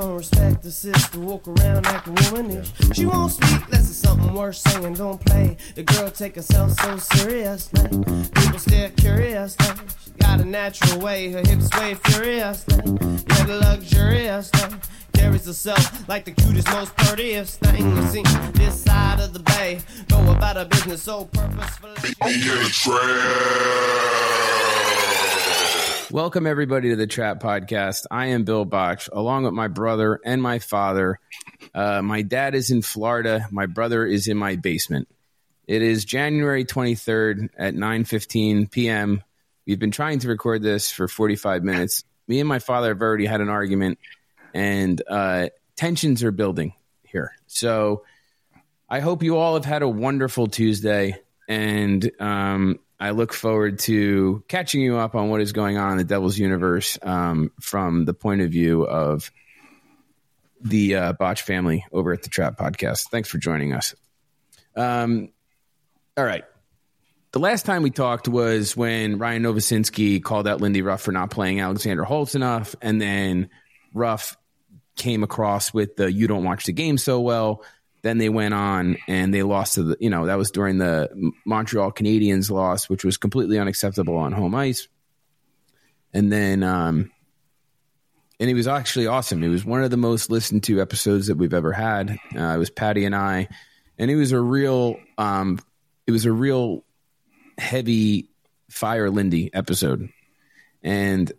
don't respect the sister. Walk around like a womanish. She won't speak unless it's something worth saying. Don't play. The girl take herself so seriously. People stare curiously. She got a natural way. Her hips sway furiously. The luxuriously. Carries herself like the cutest, most prettiest thing you see this side of the bay. Go about her business so purposefully. Welcome, everybody, to the Trap Podcast. I am Bill Botch, along with my brother and my father. Uh, my dad is in Florida. My brother is in my basement. It is January 23rd at 9.15 p.m. We've been trying to record this for 45 minutes. Me and my father have already had an argument, and uh, tensions are building here. So I hope you all have had a wonderful Tuesday, and um, I look forward to catching you up on what is going on in the Devil's universe um, from the point of view of the uh, Botch family over at the Trap Podcast. Thanks for joining us. Um, all right. The last time we talked was when Ryan Novozinsky called out Lindy Ruff for not playing Alexander Holtz enough, and then Ruff came across with the "you don't watch the game so well." Then they went on and they lost to the, you know, that was during the Montreal Canadiens loss, which was completely unacceptable on home ice. And then, um, and it was actually awesome. It was one of the most listened to episodes that we've ever had. Uh, it was Patty and I, and it was a real, um, it was a real heavy fire Lindy episode. And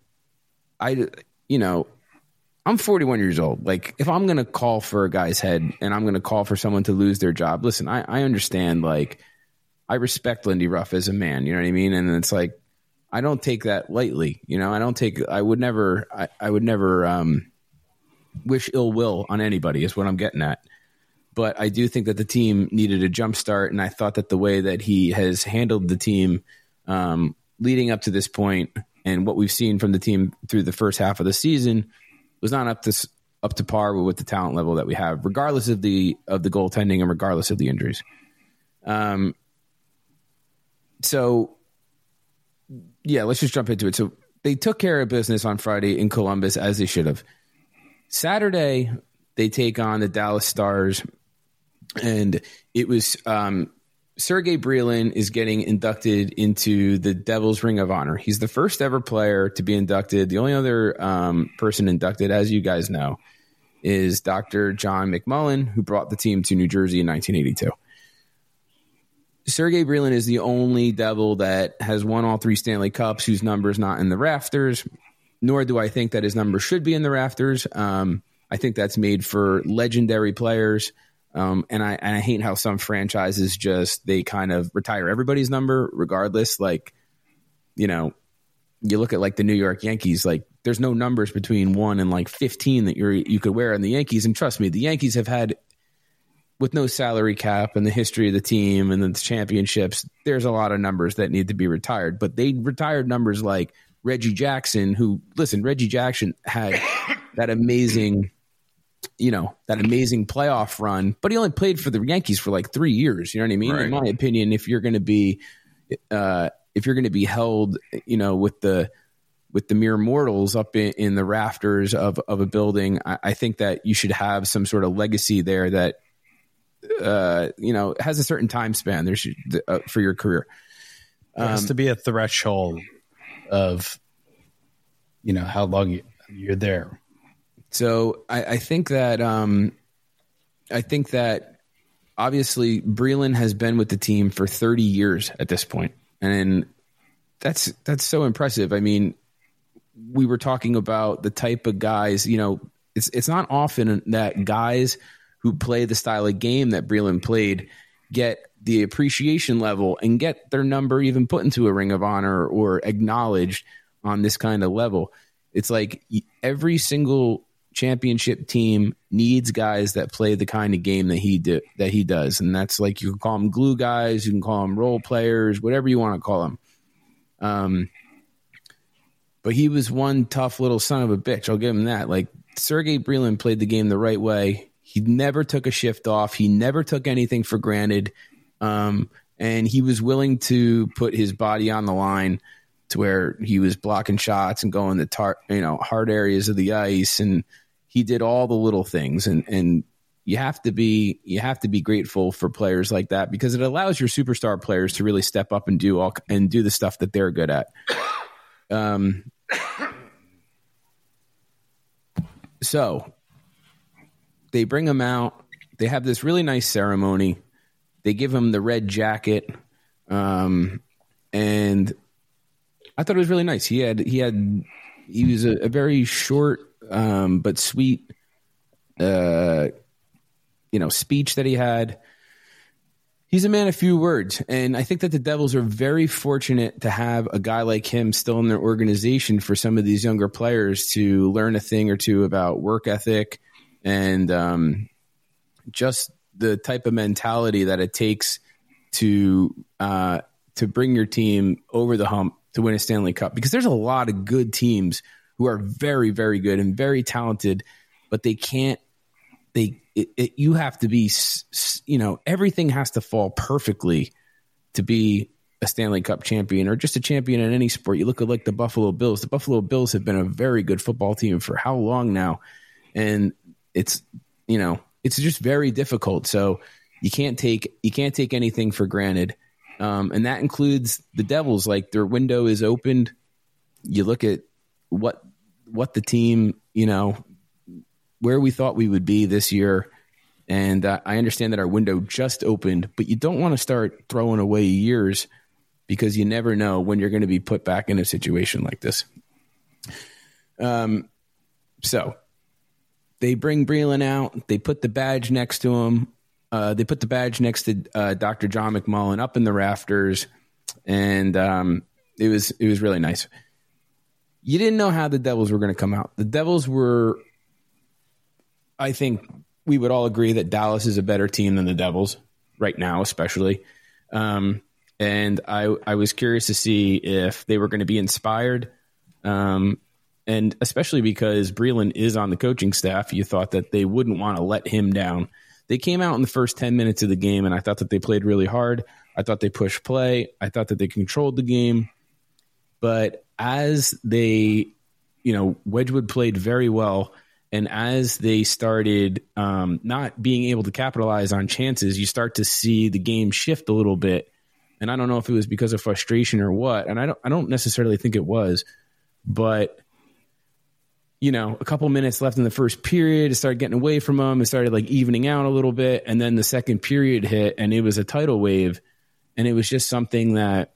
I, you know, I'm 41 years old. Like, if I'm going to call for a guy's head and I'm going to call for someone to lose their job, listen, I, I understand. Like, I respect Lindy Ruff as a man. You know what I mean? And it's like, I don't take that lightly. You know, I don't take, I would never, I, I would never um, wish ill will on anybody, is what I'm getting at. But I do think that the team needed a jump start. And I thought that the way that he has handled the team um, leading up to this point and what we've seen from the team through the first half of the season was not up to up to par with the talent level that we have, regardless of the of the goaltending and regardless of the injuries. Um. So, yeah, let's just jump into it. So they took care of business on Friday in Columbus as they should have. Saturday they take on the Dallas Stars, and it was um, Sergei Brylin is getting inducted into the Devils Ring of Honor. He's the first ever player to be inducted. The only other um, person inducted, as you guys know, is Dr. John McMullen, who brought the team to New Jersey in 1982. Sergei Brylin is the only Devil that has won all three Stanley Cups whose number is not in the rafters, nor do I think that his number should be in the rafters. Um, I think that's made for legendary players. Um, and I and I hate how some franchises just they kind of retire everybody's number regardless. Like, you know, you look at like the New York Yankees, like there's no numbers between one and like 15 that you're you could wear on the Yankees. And trust me, the Yankees have had with no salary cap and the history of the team and the championships, there's a lot of numbers that need to be retired. But they retired numbers like Reggie Jackson, who listen, Reggie Jackson had that amazing you know that amazing playoff run, but he only played for the Yankees for like three years. You know what I mean? Right. In my opinion, if you're going to be, uh, if you're going to be held, you know, with the with the mere mortals up in, in the rafters of of a building, I, I, think that you should have some sort of legacy there that, uh, you know, has a certain time span. There should uh, for your career. There has Um, to be a threshold of, you know, how long you, you're there. So I, I think that um, I think that obviously Brylin has been with the team for 30 years at this point, and that's that's so impressive. I mean, we were talking about the type of guys. You know, it's it's not often that guys who play the style of game that Brylin played get the appreciation level and get their number even put into a ring of honor or acknowledged on this kind of level. It's like every single championship team needs guys that play the kind of game that he do, that he does, and that's like you can call them glue guys, you can call them role players, whatever you want to call them. Um, but he was one tough little son of a bitch. I'll give him that. Like Sergei Brylin played the game the right way. He never took a shift off. He never took anything for granted. Um, and he was willing to put his body on the line to where he was blocking shots and going the tar, you know, hard areas of the ice and he did all the little things and and you have to be you have to be grateful for players like that because it allows your superstar players to really step up and do all and do the stuff that they're good at. Um, so they bring him out. They have this really nice ceremony. They give him the red jacket, um, and I thought it was really nice. He had he had he was a, a very short um, but sweet, uh, you know, speech that he had. He's a man of few words, and I think that the Devils are very fortunate to have a guy like him still in their organization for some of these younger players to learn a thing or two about work ethic and um, just the type of mentality that it takes to uh, to bring your team over the hump to win a Stanley Cup. Because there's a lot of good teams who are very, very good and very talented, but they can't. They it, it, you have to be, you know, everything has to fall perfectly to be a Stanley Cup champion or just a champion in any sport. You look at like the Buffalo Bills. The Buffalo Bills have been a very good football team for how long now? And it's, you know, it's just very difficult. So you can't take you can't take anything for granted. Um, and that includes the Devils. Like their window is opened. You look at what what the team, you know, where we thought we would be this year. And uh, I understand that our window just opened, but you don't want to start throwing away years because you never know when you're going to be put back in a situation like this. Um, so they bring Brylin out. They put the badge next to him. Uh, they put the badge next to uh, Dr. John McMullen up in the rafters, and um, it was it was really nice you didn't know how the Devils were going to come out. The Devils were, I think we would all agree that Dallas is a better team than the Devils right now, especially. Um, and I, I was curious to see if they were going to be inspired. Um, and especially because Brylin is on the coaching staff, you thought that they wouldn't want to let him down. They came out in the first 10 minutes of the game, and I thought that they played really hard. I thought they pushed play. I thought that they controlled the game. But as they, you know, Wedgewood played very well. And as they started um, not being able to capitalize on chances, you start to see the game shift a little bit. And I don't know if it was because of frustration or what. And I don't, I don't necessarily think it was, but you know, a couple minutes left in the first period, it started getting away from them. It started like evening out a little bit. And then the second period hit and it was a tidal wave. And it was just something that,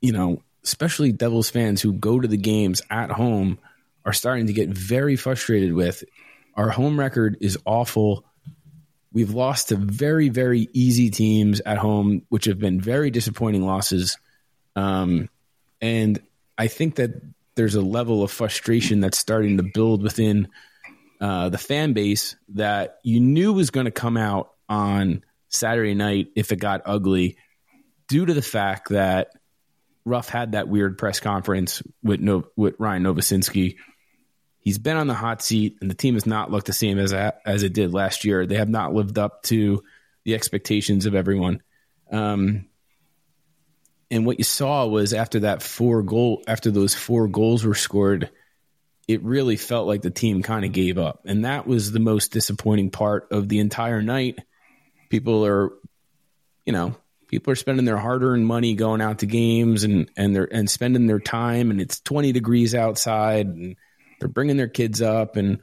you know, especially Devils fans who go to the games at home are starting to get very frustrated with. Our home record is awful. We've lost to very, very easy teams at home, which have been very disappointing losses. Um, and I think that there's a level of frustration that's starting to build within uh, the fan base that you knew was going to come out on Saturday night if it got ugly, due to the fact that Ruff had that weird press conference with no, with Ryan Novozinsky. He's been on the hot seat, and the team has not looked the same as as it did last year. They have not lived up to the expectations of everyone. Um, and what you saw was after that four goal, after those four goals were scored, it really felt like the team kind of gave up, and that was the most disappointing part of the entire night. People are, you know, people are spending their hard-earned money going out to games and and they're and spending their time and it's 20 degrees outside and they're bringing their kids up and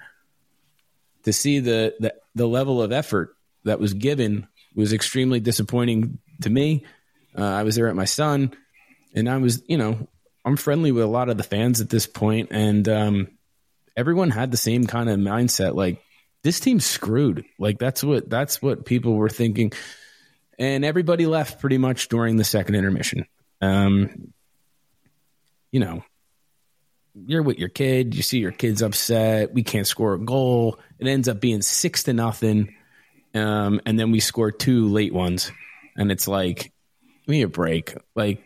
to see the the, the level of effort that was given was extremely disappointing to me. Uh, I was there at my son and I was, you know, I'm friendly with a lot of the fans at this point and um, everyone had the same kind of mindset like this team's screwed. Like that's what that's what people were thinking and everybody left pretty much during the second intermission. Um, you know, you're with your kid, you see your kid's upset, we can't score a goal. It ends up being six to nothing. Um, and then we score two late ones. And it's like, give me a break. Like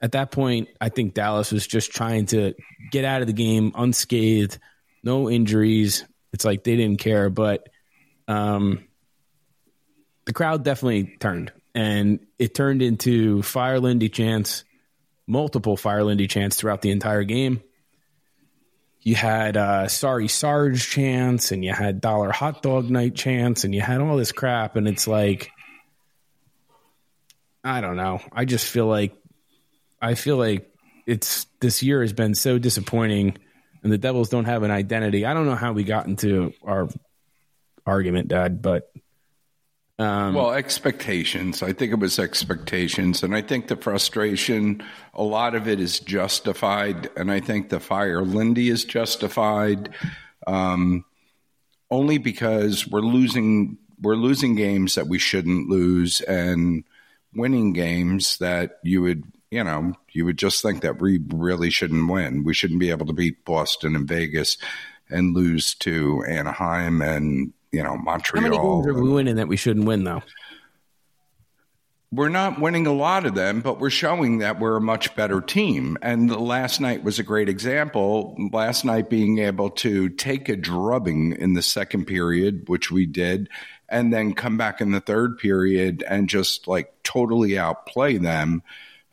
at that point, I think Dallas was just trying to get out of the game unscathed, no injuries. It's like they didn't care, but um, the crowd definitely turned, and it turned into fire Lindy chants, multiple fire Lindy chants throughout the entire game. you had uh, sorry Sarge chance, and you had dollar hot dog night chance, and you had all this crap, and it's like, I don't know. I just feel like, I feel like it's this year has been so disappointing, and the Devils don't have an identity. I don't know how we got into our argument, Dad, but um, well, expectations. I think it was expectations. And I think the frustration, a lot of it is justified. And I think the fire Lindy is justified um, only because we're losing. We're losing games that we shouldn't lose and winning games that you would, you know, you would just think that we really shouldn't win. We shouldn't be able to beat Boston and Vegas and lose to Anaheim and you know Montreal. How many games are we winning that we shouldn't win though? We're not winning a lot of them, but we're showing that we're a much better team. And last night was a great example. Last night being able to take a drubbing in the second period, which we did, and then come back in the third period and just like totally outplay them.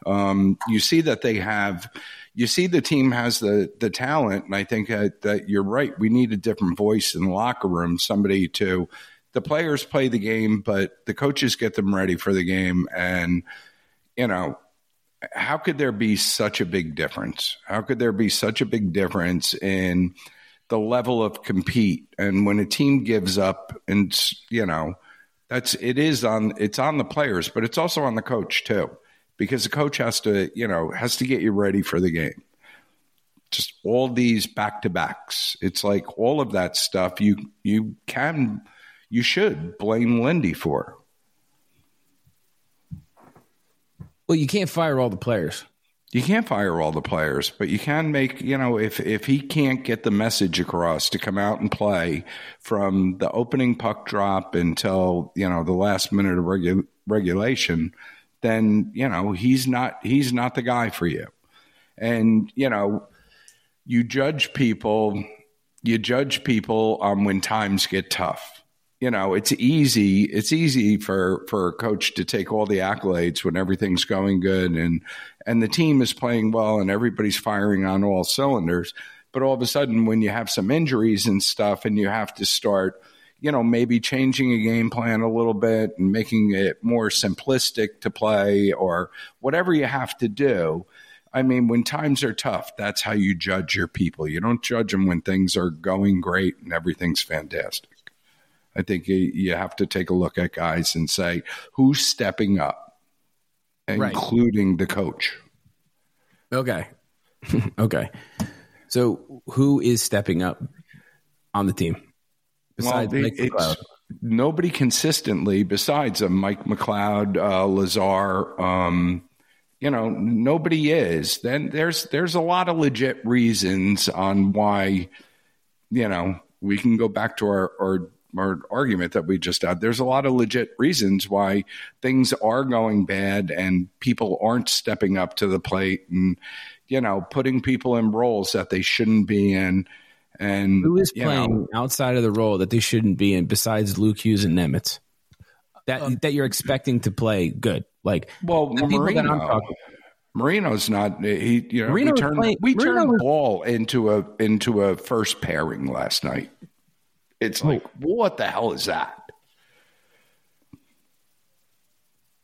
Um, you see that they have you see the team has the the talent, and I think that, that you're right. We need a different voice in the locker room, somebody to the players play the game, but the coaches get them ready for the game. And, you know, how could there be such a big difference? How could there be such a big difference in the level of compete? And when a team gives up, and, you know, that's it is on it's on the players, but it's also on the coach too because the coach has to, you know, has to get you ready for the game. Just all these back to backs. It's like all of that stuff you you can you should blame Lindy for. Well, you can't fire all the players. You can't fire all the players, but you can make, you know, if if he can't get the message across to come out and play from the opening puck drop until, you know, the last minute of regu- regulation, then you know he's not he's not the guy for you. And you know, you judge people, you judge people um, when times get tough. You know, it's easy. It's easy for for a coach to take all the accolades when everything's going good and and the team is playing well and everybody's firing on all cylinders. But all of a sudden, when you have some injuries and stuff, and you have to start you know, maybe changing a game plan a little bit and making it more simplistic to play or whatever you have to do. I mean, when times are tough, that's how you judge your people. You don't judge them when things are going great and everything's fantastic. I think you, have to take a look at guys and say, who's stepping up, including right. the coach. Okay. okay. So, who is stepping up on the team? Besides well, McLeod? Nobody consistently besides a Mike McLeod, uh, Lazar. Um, you know, nobody is. Then there's there's a lot of legit reasons on why. You know, we can go back to our, our our argument that we just had. There's a lot of legit reasons why things are going bad and people aren't stepping up to the plate and you know putting people in roles that they shouldn't be in and who is playing know, outside of the role that they shouldn't be in besides Luke Hughes and Nemec? That um, that you're expecting to play good. Like well, Marino, Marino's not he you know Marino we turned playing, we Marino turned was, ball into a into a first pairing last night. It's like what the hell is that?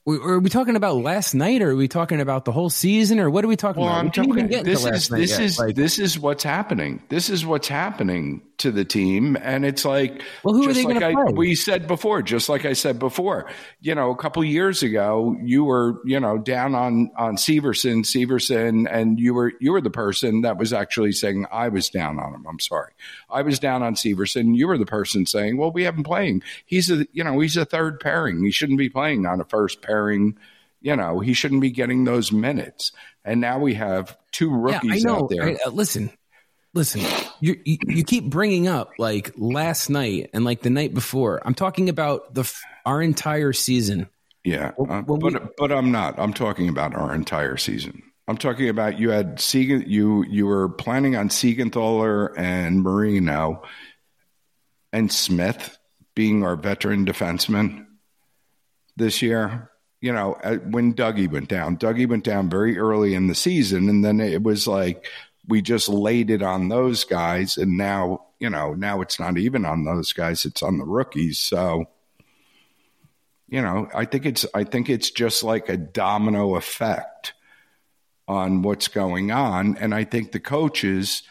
Are we talking about last night, or are we talking about the whole season, or what are we talking well, about? I'm talking, this is this is like, this is what's happening. This is what's happening to the team, and it's like well, who are they like going to play? We said before, just like I said before. You know, a couple years ago, you were you know down on on Severson, Severson, and you were you were the person that was actually saying I was down on him. I'm sorry, I was down on Severson. You were the person saying, well, we haven't playing. He's a you know he's a third pairing. He shouldn't be playing on a first pairing. You know, he shouldn't be getting those minutes. And now we have two rookies yeah, I out there. I, uh, listen, listen, you, you, keep bringing up like last night and like the night before. I'm talking about the our entire season. Yeah, uh, but we, but I'm not. I'm talking about our entire season. I'm talking about you had Siegen, you you were planning on Siegenthaler and Marino and Smith being our veteran defenseman this year you know, uh, when Dougie went down. Dougie went down very early in the season, and then it was like, we just laid it on those guys, and now you know now it's not even on those guys; it's on the rookies. So you know, I think it's I think it's just like a domino effect on what's going on, and I think the coaches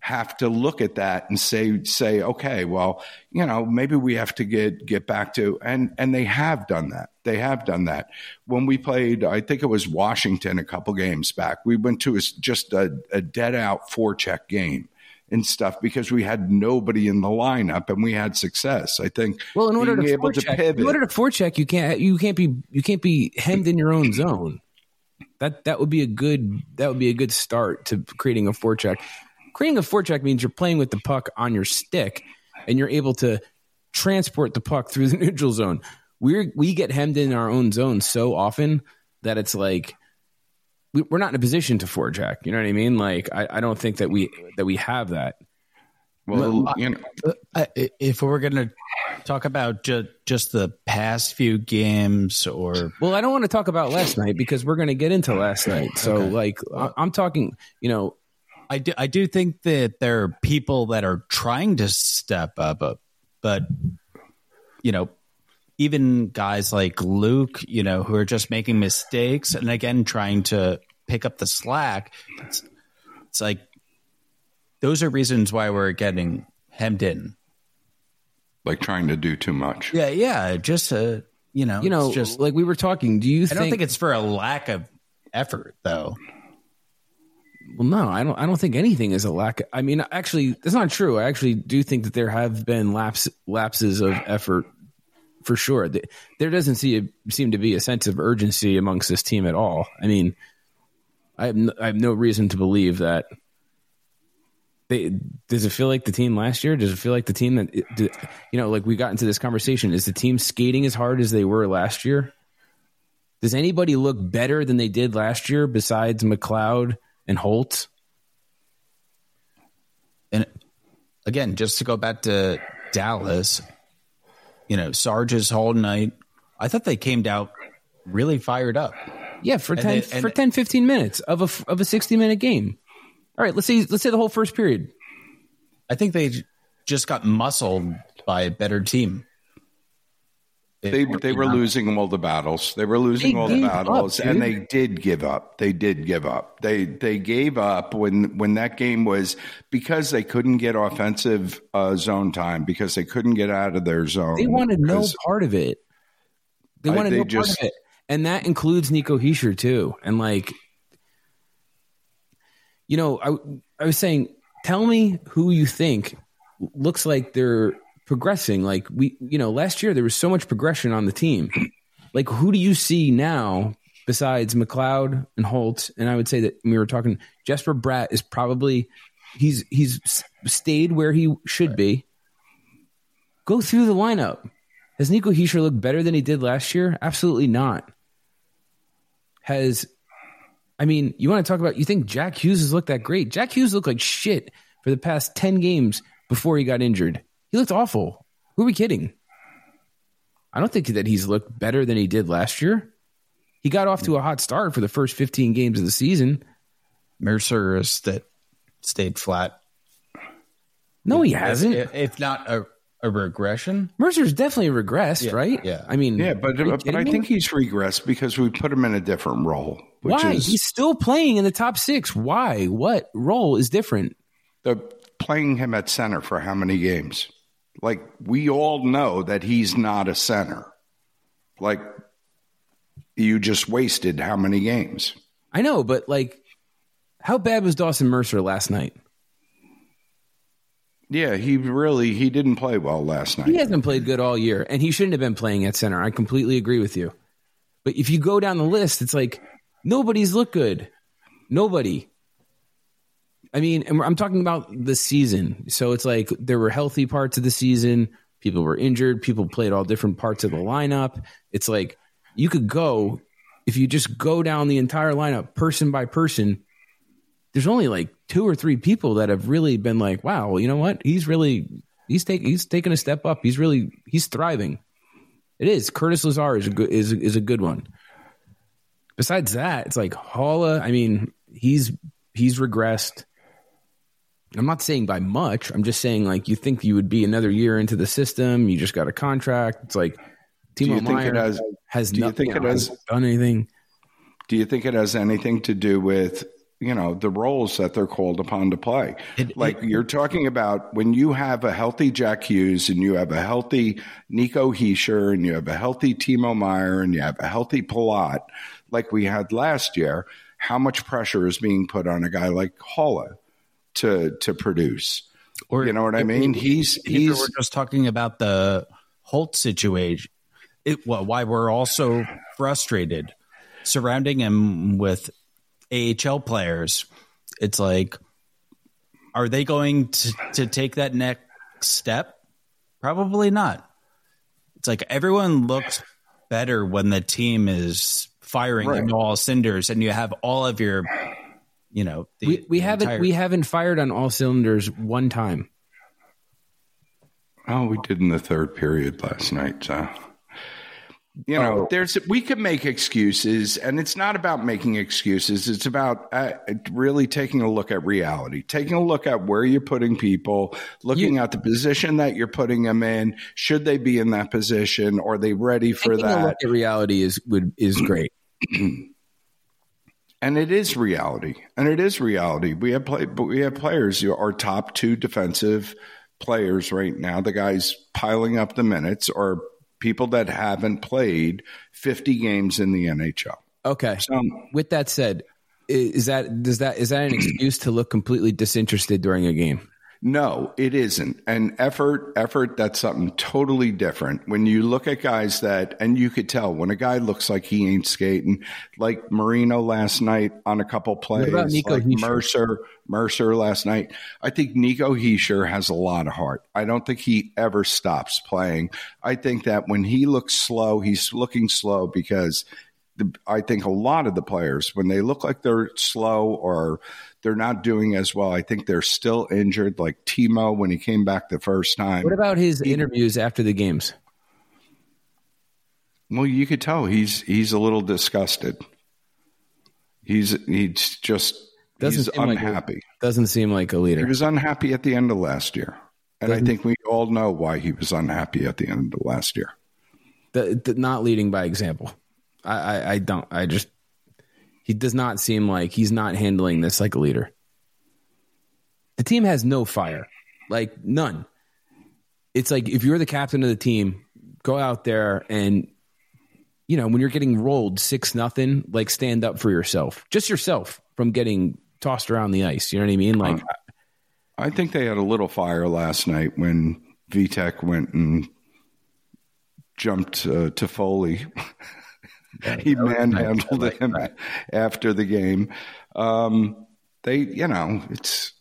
have to look at that and say say okay well you know maybe we have to get get back to and and they have done that they have done that when we played i think it was washington a couple games back we went to a, just a, a dead out forecheck game and stuff because we had nobody in the lineup and we had success. I think. Well, in order to able to pivot, in order to forecheck, you can't you can't be you can't be hemmed in your own zone. That that would be a good that would be a good start to creating a forecheck. Creating a forecheck means you're playing with the puck on your stick and you're able to transport the puck through the neutral zone. We we get hemmed in our own zone so often that it's like we, are not in a position to forecheck. You know what I mean? Like I, I don't think that we that we have that. Well, you know, if we're going to talk about ju- just the past few games, or well, I don't want to talk about last night because we're going to get into last night. So, okay. like, I'm talking, you know, I do, I do think that there are people that are trying to step up, uh, but you know, even guys like Luke, you know, who are just making mistakes and again trying to pick up the slack. It's, it's like those are reasons why we're getting hemmed in. Like trying to do too much. Yeah, yeah. Just uh, you know, you know, just like we were talking. Do you? I think, don't think it's for a lack of effort, though. Well, no, I don't. I don't think anything is a lack. Of, I mean, actually, that's not true. I actually do think that there have been laps, lapses of effort for sure. There doesn't see, seem to be a sense of urgency amongst this team at all. I mean, I have no, I have no reason to believe that. They, does it feel like the team last year? Does it feel like the team that you know, like we got into this conversation? Is the team skating as hard as they were last year? Does anybody look better than they did last year besides McLeod and Holtz. And again, just to go back to Dallas, you know, Sarge's whole night, I thought they came out really fired up. Yeah, for 10 they, for 10 15 minutes of a of a 60 minute game. All right, let's see let's say the whole first period. I think they just got muscled by a better team they they were losing all the battles. They were losing they all the battles, up, and they did give up. They did give up. They they gave up when when that game was because they couldn't get offensive uh, zone time because they couldn't get out of their zone. They wanted no part of it. They wanted I, they no just, part of it, and that includes Nico Hischier too. And like, you know, I I was saying, tell me who you think looks like they're progressing. Like we, you know, last year there was so much progression on the team. Like who do you see now besides McLeod and Holtz? And I would say that we were talking Jesper Bratt is probably he's he's stayed where he should be. Go through the lineup. Has Nico Hischier looked better than he did last year? Absolutely not. Has I mean, you want to talk about you think Jack Hughes has looked that great? Jack Hughes looked like shit for the past 10 games before he got injured. He looked awful. Who are we kidding? I don't think that he's looked better than he did last year. He got off to a hot start for the first 15 games of the season. Mercer is that stayed flat. No, he hasn't. If not a, a regression, Mercer's definitely regressed, yeah, right? Yeah. I mean, yeah, but but I me? think he's regressed because we put him in a different role. Why? Is, he's still playing in the top six. Why? What role is different? The playing him at center for how many games? Like we all know that he's not a center. Like you just wasted how many games? I know, but like how bad was Dawson Mercer last night? Yeah, he really he didn't play well last night. He hasn't played good all year, and he shouldn't have been playing at center. I completely agree with you. But if you go down the list, it's like nobody's looked good. Nobody. I mean, and I'm talking about the season. So it's like there were healthy parts of the season. People were injured. People played all different parts of the lineup. It's like you could go, if you just go down the entire lineup person by person, there's only like two or three people that have really been like, wow, you know what? He's really, he's taking, he's taking a step up. He's really, he's thriving. It is. Curtis Lazar is a good, is, is a good one. Besides that, it's like Haula. I mean, he's, he's regressed. I'm not saying by much. I'm just saying like you think you would be another year into the system. You just got a contract. It's like Do Timo you think Meier it has? has do you no- think it has- done anything. Do you think it has anything to do with you know the roles that they're called upon to play? It- like you're talking about when you have a healthy Jack Hughes and you have a healthy Nico Hischier and you have a healthy Timo Meier and you have a healthy Palat, like we had last year. How much pressure is being put on a guy like Haula to to produce? Or You know what I mean? He's he's we're just talking about the Holtz situation. It, well, why we're also frustrated surrounding him with AHL players. It's like, are they going to, to take that next step? Probably not. It's like everyone looks better when the team is firing Right. all cinders and you have all of your, you know, the, We we the haven't entire- we haven't fired on all cylinders one time. Oh, we did in the third period last night. So, you know, Oh. there's we could make excuses, and it's not about making excuses. It's about uh, really taking a look at reality, taking a look at where you're putting people, looking at the position that you're putting them in. Should they be in that position? Are they ready for Taking a that? look at reality is would is great. And it is reality, and it is reality. We have play, but we have players. You know, our top two defensive players right now, the guys piling up the minutes, are people that haven't played 50 games in the NHL. Okay. So um, With that said, is that does that is that an excuse to look completely disinterested during a game? No, it isn't. And effort, effort, that's something totally different. When you look at guys that, and you could tell when a guy looks like he ain't skating, like Marino last night on a couple plays, like? Mercer, Mercer last night. I think Nico Hischier has a lot of heart. I don't think he ever stops playing. I think that when he looks slow, he's looking slow because the, I think a lot of the players, when they look like they're slow or they're not doing as well, I think they're still injured. Like Timo when he came back the first time. What about his interviews after the games? well, you could tell he's he's a little disgusted. He's he's just Doesn't he's seem like unhappy. Doesn't seem like a leader. he was unhappy at the end of last year, and I Doesn't- think we all know why he was unhappy at the end of last year. The, the, not leading by example. I, I I don't. I just he does not seem like he's not handling this like a leader. The team has no fire, like none. It's like if you're the captain of the team, go out there and you know when you're getting rolled six nothing, like stand up for yourself, just yourself from getting tossed around the ice. You know what I mean? Like I think they had a little fire last night when VTech went and jumped uh, Toffoli. he manhandled him after the game. Um, they, you know, it's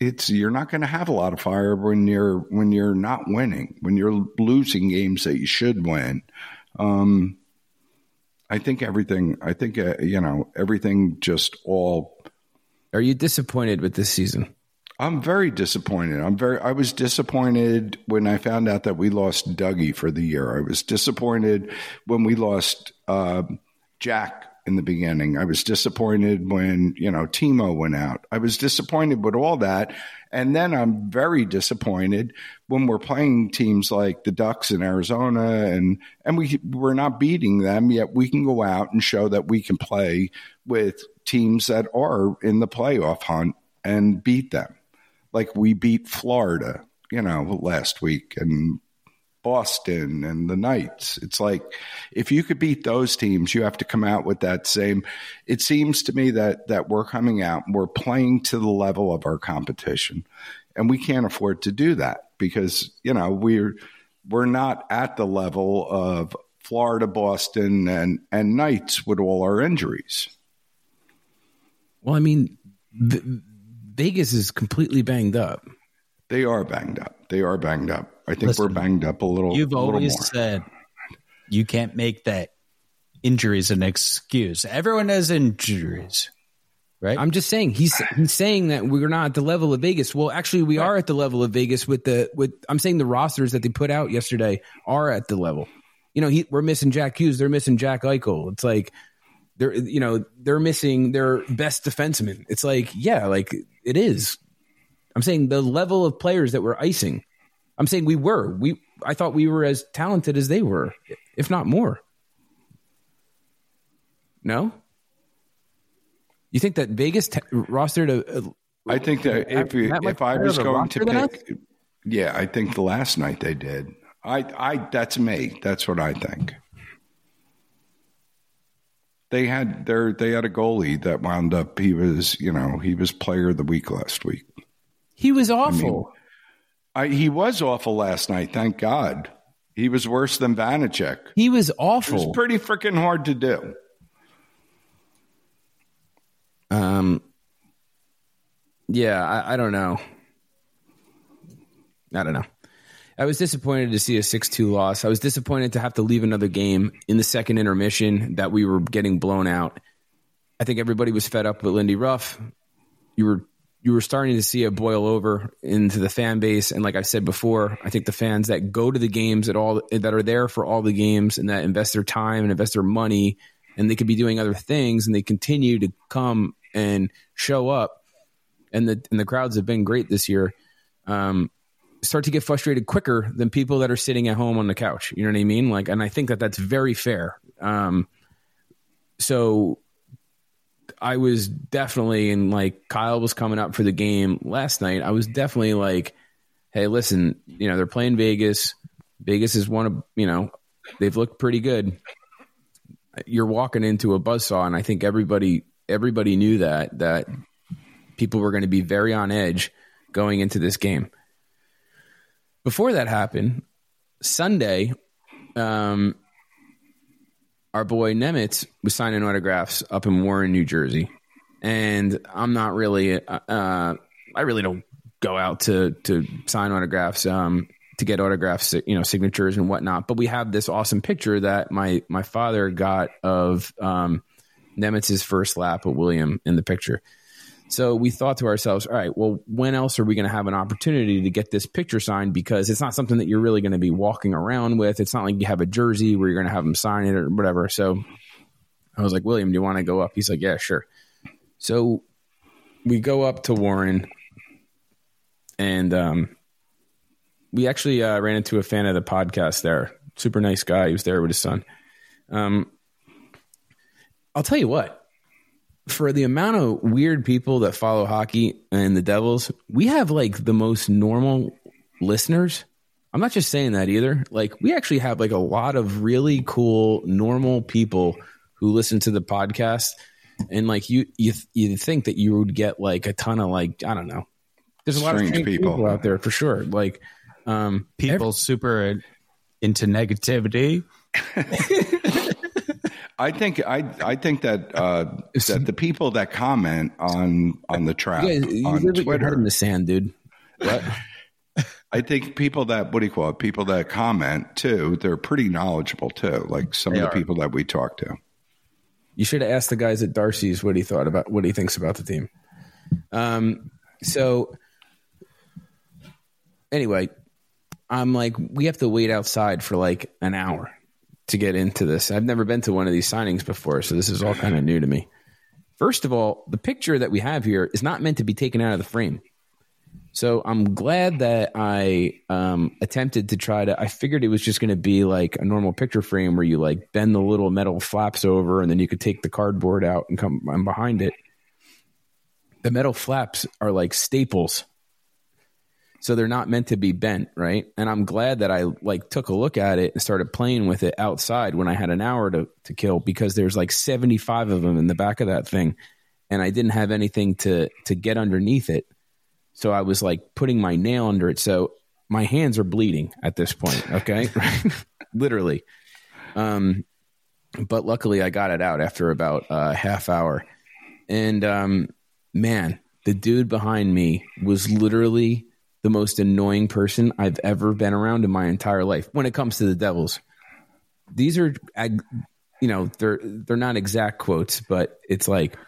it's you're not going to have a lot of fire when you're when you're not winning, when you're losing games that you should win. Um, I think everything. I think uh, you know everything. Just all are you disappointed with this season? I'm very disappointed. I'm very. I was disappointed when I found out that we lost Dougie for the year. I was disappointed when we lost uh, Jack in the beginning. I was disappointed when you know Timo went out. I was disappointed with all that, and then I'm very disappointed when we're playing teams like the Ducks in Arizona, and and we we're not beating them yet. We can go out and show that we can play with teams that are in the playoff hunt and beat them like we beat Florida, you know, last week and Boston and the Knights. It's like if you could beat those teams, you have to come out with that same. It seems to me that that we're coming out, we're playing to the level of our competition, and we can't afford to do that because you know we're we're not at the level of Florida, Boston, and and Knights with all our injuries. Well, I mean, Vegas is completely banged up. They are banged up. They are banged up. I think Listen, we're banged up a little. You've a little always more. said you can't make that injuries an excuse. Everyone has injuries, right? I'm just saying he's he's saying that we're not at the level of Vegas. Well, actually, we are at the level of Vegas with the with. I'm saying the rosters that they put out yesterday are at the level. You know, he, we're missing Jack Hughes. They're missing Jack Eichel. It's like they're you know they're missing their best defenseman. It's like yeah, like it is. I'm saying the level of players that we're icing. I'm saying we were. We I thought we were as talented as they were, if not more. No? You think that Vegas t- rostered a, a I think that if that if I was going to pick, yeah, I think the last night they did. I, I, that's me. That's what I think. They had their, they had a goalie that wound up. He was, you know, he was player of the week last week. He was awful. I, he was awful last night. Thank God. He was worse than Vanecek. he was awful. It was pretty freaking hard to do. Um, yeah, I, I don't know. I don't know. I was disappointed to see a 6 2 loss. I was disappointed to have to leave another game in the second intermission that we were getting blown out. I think everybody was fed up with Lindy Ruff. You were you were starting to see it boil over into the fan base, and like I said before, I think the fans that go to the games at all that are there for all the games and that invest their time and invest their money, and they could be doing other things, and they continue to come and show up, and the and the crowds have been great this year. Um, start to get frustrated quicker than people that are sitting at home on the couch. You know what I mean? Like, and I think that that's very fair. Um, so I was definitely, and like Kyle was coming up for the game last night. I was definitely like, hey, listen, you know, they're playing Vegas. Vegas is one of, you know, they've looked pretty good. You're walking into a buzzsaw, and I think everybody everybody knew that that people were going to be very on edge going into this game. Before that happened, Sunday, um, our boy Nemec was signing autographs up in Warren, New Jersey, and I'm not really, uh, I really don't go out to to sign autographs, um, to get autographs, you know, signatures and whatnot. But we have this awesome picture that my my father got of um, Nemec's first lap of William in the picture. So we thought to ourselves, all right, well, when else are we going to have an opportunity to get this picture signed? Because it's not something that you're really going to be walking around with. It's not like you have a jersey where you're going to have them sign it or whatever. So I was like, William, do you want to go up? He's like, yeah, sure. So we go up to Warren and um, we actually uh, ran into a fan of the podcast there. Super nice guy. He was there with his son. Um, I'll tell you what, for the amount of weird people that follow hockey and the Devils, we have like the most normal listeners. I'm not just saying that either. Like we actually have like a lot of really cool normal people who listen to the podcast and like you you you think that you would get like a ton of like I don't know. There's a lot Strange of strange people. people. out there for sure. Like um People super into negativity. I think I I think that uh, that the people that comment on on the trap you, guys, you on live with your head Twitter, in the sand, dude. What? I think people that what do you call it? People that comment too, they're pretty knowledgeable too. Like some They of the are. people that we talk to. You should have asked the guys at Darcy's what he thought about what he thinks about the team. Um, so anyway, I'm like, we have to wait outside for like an hour to get into this. I've never been to one of these signings before, so this is all kind of new to me. First of all, the picture that we have here is not meant to be taken out of the frame. So I'm glad that I um, attempted to try to. I figured it was just going to be like a normal picture frame where you like bend the little metal flaps over, and then you could take the cardboard out and come behind it. The metal flaps are like staples, so they're not meant to be bent, right? And I'm glad that I like took a look at it and started playing with it outside when I had an hour to to kill because there's like 75 of them in the back of that thing, and I didn't have anything to to get underneath it. So I was like putting my nail under it. So my hands are bleeding at this point. Okay. Literally. Um, but luckily I got it out after about a half hour. And um, man, the dude behind me was literally the most annoying person I've ever been around in my entire life when it comes to the Devils. These are, you know, they're they're not exact quotes, but it's like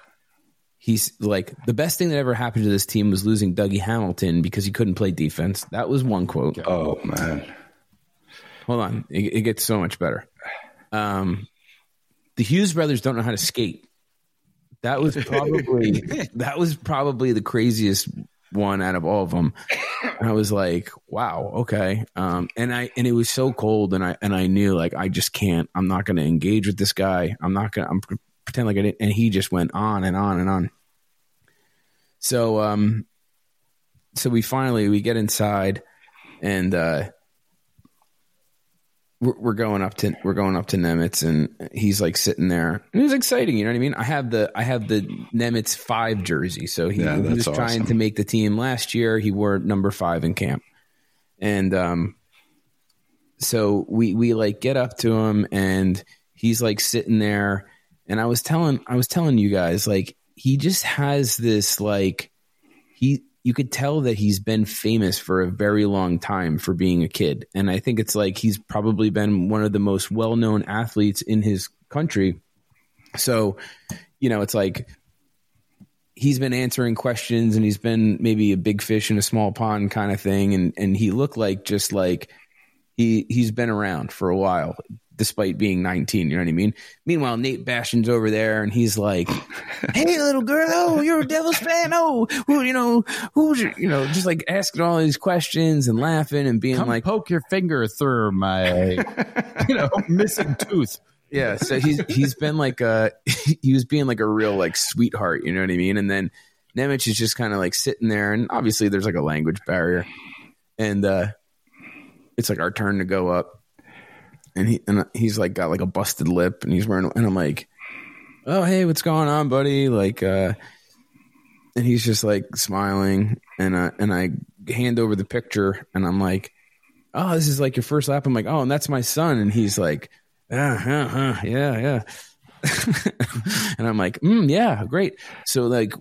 he's like the best thing that ever happened to this team was losing Dougie Hamilton because he couldn't play defense. That was one quote. Oh man, Hold on, it, it gets so much better. Um, the Hughes brothers don't know how to skate. That was probably that was probably the craziest one out of all of them. And I was like, wow, okay. Um, and I and it was so cold, and I and I knew like I just can't. I'm not going to engage with this guy. I'm not going. to I'm pretend like I didn't. And he just went on and on and on. So um, so we finally we get inside, and uh, we're, we're going up to we're going up to Nemec, and he's like sitting there. And it was exciting, you know what I mean? I have the I have the Nemec five jersey, so he, Yeah, he was that's trying to make the team last year. He wore number five in camp, and um, so we we like get up to him, and he's like sitting there, and I was telling I was telling you guys like he just has this like he you could tell that he's been famous for a very long time for being a kid. And i think it's like he's probably been one of the most well-known athletes in his country. So you know it's like he's been answering questions and he's been maybe a big fish in a small pond kind of thing. And and he looked like just like he he's been around for a while despite being 19 you know what i mean? Meanwhile nate bastian's over there and he's like hey little girl oh you're a devils fan. Oh who you know who's your, you know just like asking all these questions and laughing and being Come like poke your finger through my, you know, missing tooth. yeah so he's he's been like uh he was being like a real like sweetheart you know what i mean? And then nemec is just kind of like sitting there and obviously there's like a language barrier and uh it's like our turn to go up and he and he's like got like a busted lip and he's wearing and i'm like oh hey what's going on buddy like uh and he's just like smiling and uh and i hand over the picture and i'm like oh this is like your first lap i'm like oh and that's my son and he's like yeah, yeah, huh, yeah, yeah. and I'm like, mm, yeah, great. So like,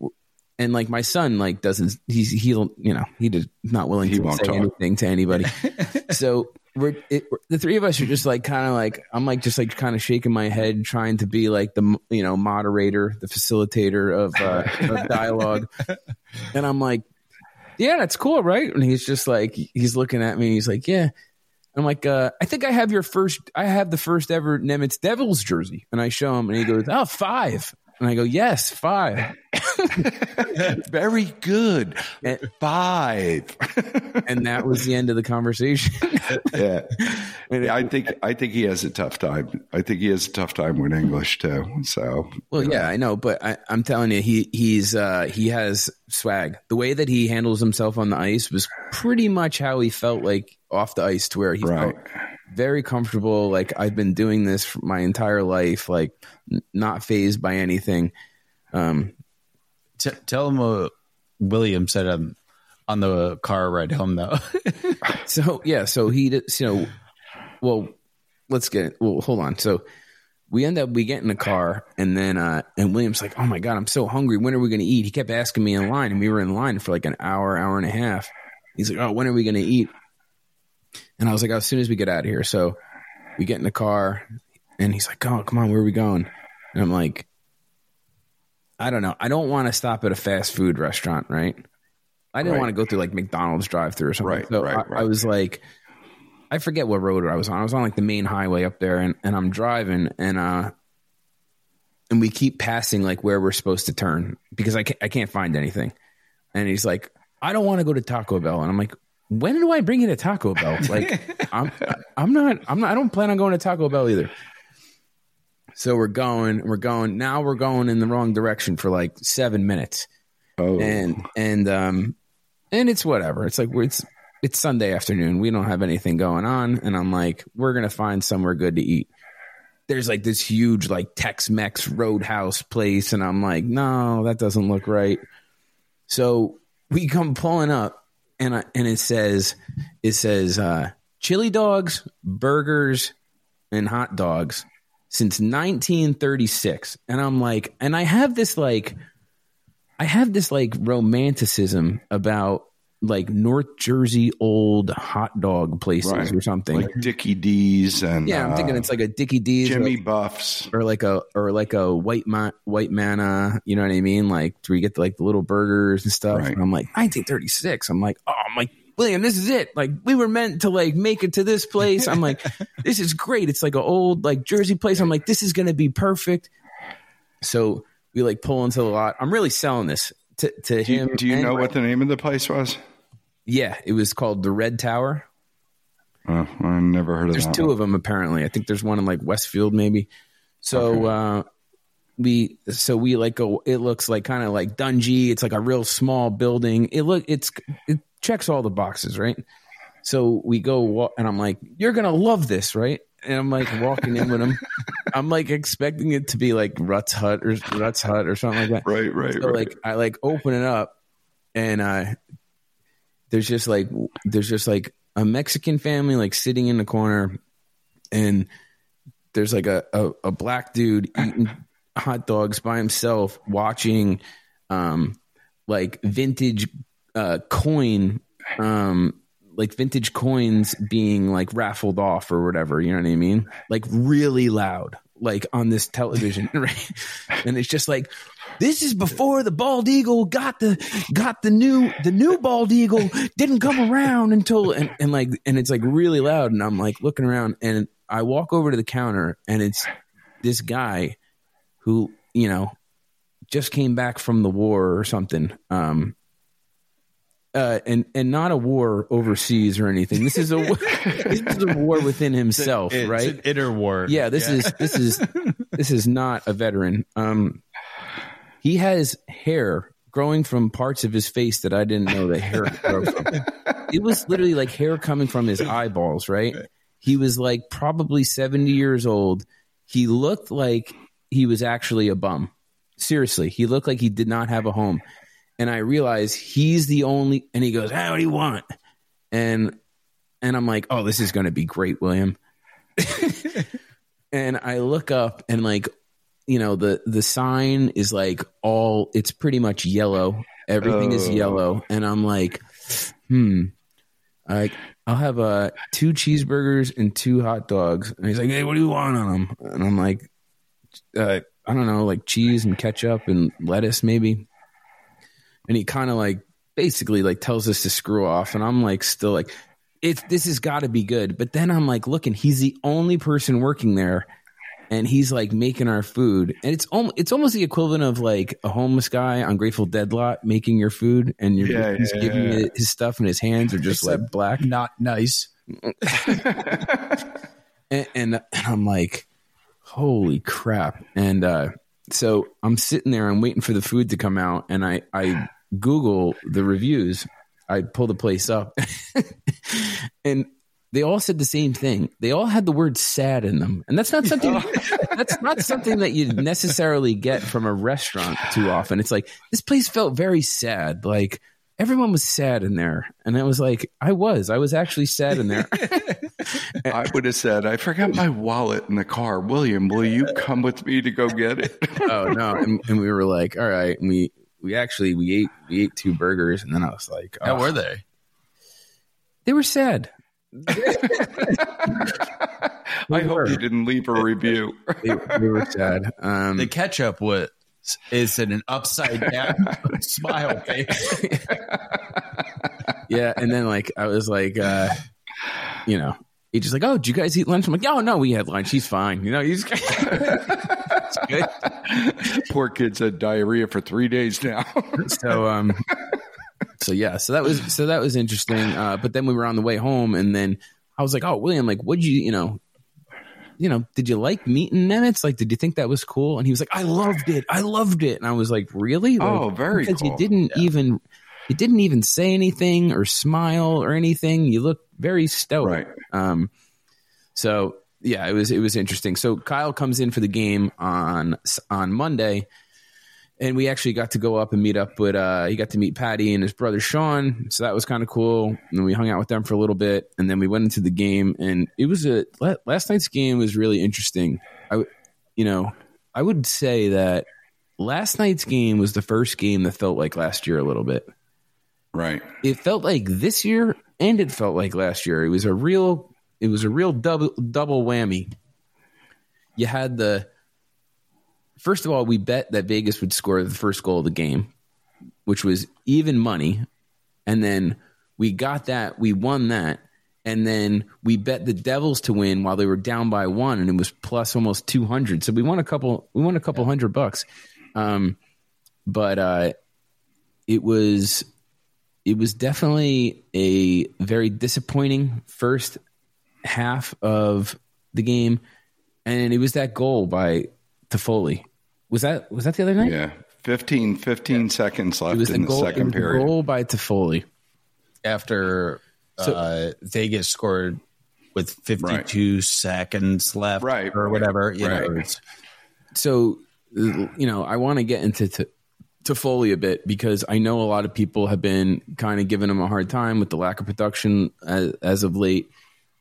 and like my son like doesn't he's he'll you know he did not willing He to say talk. anything to anybody. so we're, it, the three of us are just like kind of like I'm like just like kind of shaking my head trying to be like the you know moderator, the facilitator of, uh, of dialogue, and I'm like, yeah, that's cool, right? And he's just like he's looking at me. and He's like, yeah. I'm like, uh, I think I have your first, I have the first ever Nemec Devils jersey. And I show him and he goes, oh, five. And I go, yes, five. Very good. And- Five. And that was the end of the conversation. yeah. I think I think he has a tough time. I think he has a tough time with English too. So well, yeah, I know, but I, I'm telling you, he, he's, uh, he has swag. The way that he handles himself on the ice was pretty much how he felt like off the ice to where he right. felt very comfortable. Like I've been doing this for my entire life, like n- not phased by anything. Um, T- tell him what William said on, on the car ride home, though. So yeah, so he did. You know, well, let's get. It. Well, hold on. So we end up we get in the car, and then uh and William's like, "Oh my god, I'm so hungry. When are we going to eat?" He kept asking me in line, and we were in line for like an hour, hour and a half. He's like, "Oh, when are we going to eat?" And I was like, "Oh, "As soon as we get out of here." So we get in the car, and he's like, "Oh, come on, where are we going?" And I'm like, "I don't know. I don't want to stop at a fast food restaurant, right?" I didn't Right. want to go through like McDonald's drive-through or something. Right, so right, I, right. I was like, I forget what road I was on. I was on like the main highway up there, and, and I'm driving, and uh, and we keep passing like where we're supposed to turn because I can't, I can't find anything. And he's like, I don't want to go to Taco Bell, and I'm like, when do I bring you to Taco Bell? Like, I'm I'm not I'm not I don't plan on going to Taco Bell either. So we're going, we're going. Now we're going in the wrong direction for like seven minutes. Oh, and and um and it's whatever. It's like it's it's sunday afternoon. We don't have anything going on. And i'm like we're gonna find somewhere good to eat. There's like this huge like tex-mex roadhouse place. And i'm like no that doesn't look right. So we come pulling up and I, and it says it says uh chili dogs burgers and hot dogs since 1936 and i'm like and i have this like I have this like romanticism about like North Jersey old hot dog places Right. or something. like Dickie Dee's and yeah, I'm thinking uh, it's like a Dickie Dee's Jimmy or, Buffs. or like a or like a white ma- white manna. You know what I mean? Like where you get the, like the little burgers and stuff. Right. And I'm like 1936. I'm like, oh, I'm like William, this is it. Like we were meant to like make it to this place. I'm like, this is great. It's like an old like Jersey place. I'm like, this is gonna be perfect. So we like pull into the lot. I'm really selling this to, to Do you, him. do you know my- what the name of the place was? Yeah, it was called the Red Tower. Oh, I never heard of There's that. two one. of them apparently. I think there's one in like Westfield maybe. So uh we so we like go it looks like kind of like dungy. It's like a real small building. It look it's it checks all the boxes, right? So we go and I'm like, "You're to love this, right?" And I'm like walking in with him. I'm like expecting it to be like Rutt's Hut or Rutt's Hut or something like that. Right, right, So right. like I like open it up and uh there's just like there's just like a Mexican family like sitting in the corner and there's like a, a, a black dude eating hot dogs by himself watching um like vintage uh coin um like vintage coins being like raffled off or whatever, you know what I mean? Like really loud, like on this television, right? And it's just like this is before the bald eagle got the got the new the new bald eagle didn't come around until and, and like and it's like really loud and I'm like looking around and I walk over to the counter and it's this guy who, you know, just came back from the war or something. Um uh, and and not a war overseas or anything. This is a this is a war within himself, It's right? an inner war. yeah this is this is this is not a veteran. Um he has hair growing from parts of his face that i didn't know that hair grow from. It was literally like hair coming from his eyeballs right? He was like probably 70 years old. He looked like he was actually a bum. Seriously he looked like he did not have a home and i realized he's the only and he goes "Ah, what do you want and and i'm like oh this is going to be great william and I look up and like you know the the sign is like all it's pretty much yellow. Everything is Oh. yellow, and I'm like, hmm. I I'll have uh two cheeseburgers and two hot dogs. And he's like, hey, what do you want on them? And I'm like, uh, I don't know, like cheese and ketchup and lettuce maybe. And he kind of like basically like tells us to screw off, and I'm like still like, it's this has got to be good. But then I'm like looking, he's the only person working there, and he's like making our food, and it's almost it's almost the equivalent of like a homeless guy on Grateful Dead lot making your food, and you're Yeah, he's yeah, giving yeah. you his stuff, and his hands are just like black, not nice. and, and I'm like, holy crap! And uh, so I'm sitting there, I'm waiting for the food to come out, and I I Google the reviews. I pull the place up, and they all said the same thing. They all had the word "sad" in them, and that's not something. that's not something that you necessarily get from a restaurant too often. It's like this place felt very sad. Like everyone was sad in there, and I was like, I was, I was actually sad in there. I would have said, I forgot my wallet in the car. William, will you come with me to go get it? oh no and, and we were like all right and we we actually we ate we ate two burgers and then i was like How oh. were they? they were sad I hope you didn't leave a review. they, they were sad um The ketchup was is in an upside down smile face. yeah and then like i was like uh you know he just like oh did you guys eat lunch i'm like oh no we had lunch he's fine you know he's it's good. Poor kids had diarrhea for three days now. so um so yeah so that was so that was interesting uh but then we were on the way home and then i was like oh william like what'd you you know you know did you like meeting Nemec? like did you think that was cool? And he was like i loved it. I loved it. And i was like really? Like, Oh, very because you didn't even you didn't even say anything or smile or anything. You looked very stoic. Right. um so yeah it was it was interesting. So kyle comes in for the game on on monday and we actually got to go up and meet up with uh he got to meet patty and his brother sean. So that was kind of cool. And then we hung out with them for a little bit and then we went into the game and it was a last night's game was really interesting. I you know i would say that last night's game was the first game that felt like last year a little bit. Right. it felt like this year and it felt like last year. It was a real it was a real double double whammy. You had the first of all, we bet that Vegas would score the first goal of the game, which was even money. And then we got that, we won that, and then we bet the Devils to win while they were down by one, and it was plus almost two hundred. So we won a couple we won a couple hundred bucks. Um but uh it was it was definitely a very disappointing first half of the game, and it was that goal by Toffoli. Was that was that the other night? Yeah. 15, 15 seconds it left was in the the goal. second was the period. goal by Toffoli. after uh, Vegas scored with 52 seconds left Right, or right, whatever. You know, right. it's- so you know i want to get into to, Toffoli a bit because i know a lot of people have been kind of giving him a hard time with the lack of production as, as of late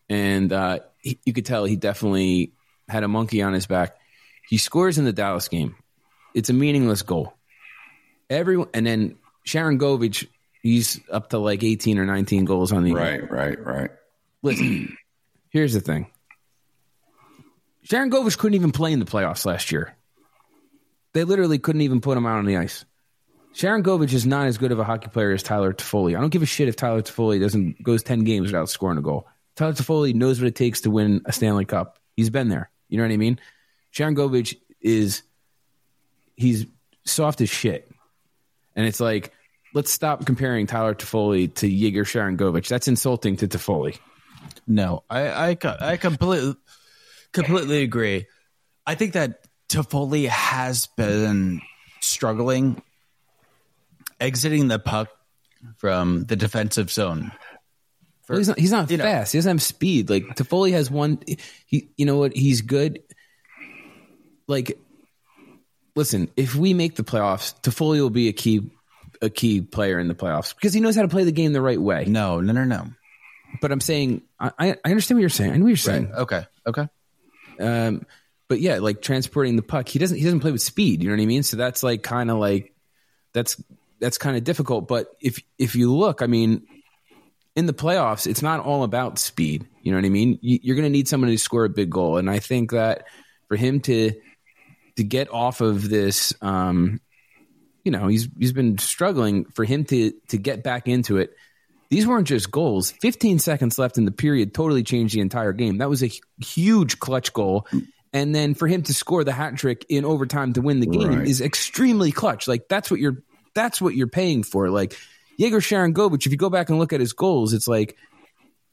and uh, he, you could tell he definitely had a monkey on his back he scores in the dallas game it's a meaningless goal everyone and then sharangovich he's up to like 18 or 19 goals on the year. Right, right, right. Listen, here's the thing. Sharangovich couldn't even play in the playoffs last year. They literally couldn't even put him out on the ice. Sharangovich is not as good of a hockey player as Tyler Toffoli. I don't give a shit if Tyler Toffoli doesn't goes ten games without scoring a goal. Tyler Toffoli knows what it takes to win a Stanley Cup. He's been there. You know what I mean? Sharangovich is he's soft as shit, and it's like let's stop comparing Tyler Toffoli to Yegor Sharangovich. That's insulting to Toffoli. No, I I, I completely completely agree. I think that Toffoli has been struggling exiting the puck from the defensive zone. Well, he's not. He's not you know- fast. He doesn't have speed. Like Toffoli has one. He, you know what? He's good. Like, listen, if we make the playoffs, Toffoli will be a key, a key player in the playoffs because he knows how to play the game the right way. No, no, no, no. But I'm saying, I, I I understand what you're saying. I know what you're saying. Okay, okay. Um, but yeah, like transporting the puck, he doesn't. He doesn't play with speed. You know what I mean? So that's like kind of like that's that's kind of difficult. But if if you look, I mean, in the playoffs, it's not all about speed. You know what I mean? You, you're going to need someone to score a big goal, and I think that for him to to get off of this, um, you know, he's he's been struggling. For him to to get back into it, these weren't just goals. 15 seconds left in the period totally changed the entire game. That was a huge clutch goal. And then for him to score the hat trick in overtime to win the game Right. is extremely clutch. Like that's what you're that's what you're paying for. Like Yegor Sharangovich, if you go back and look at his goals, it's like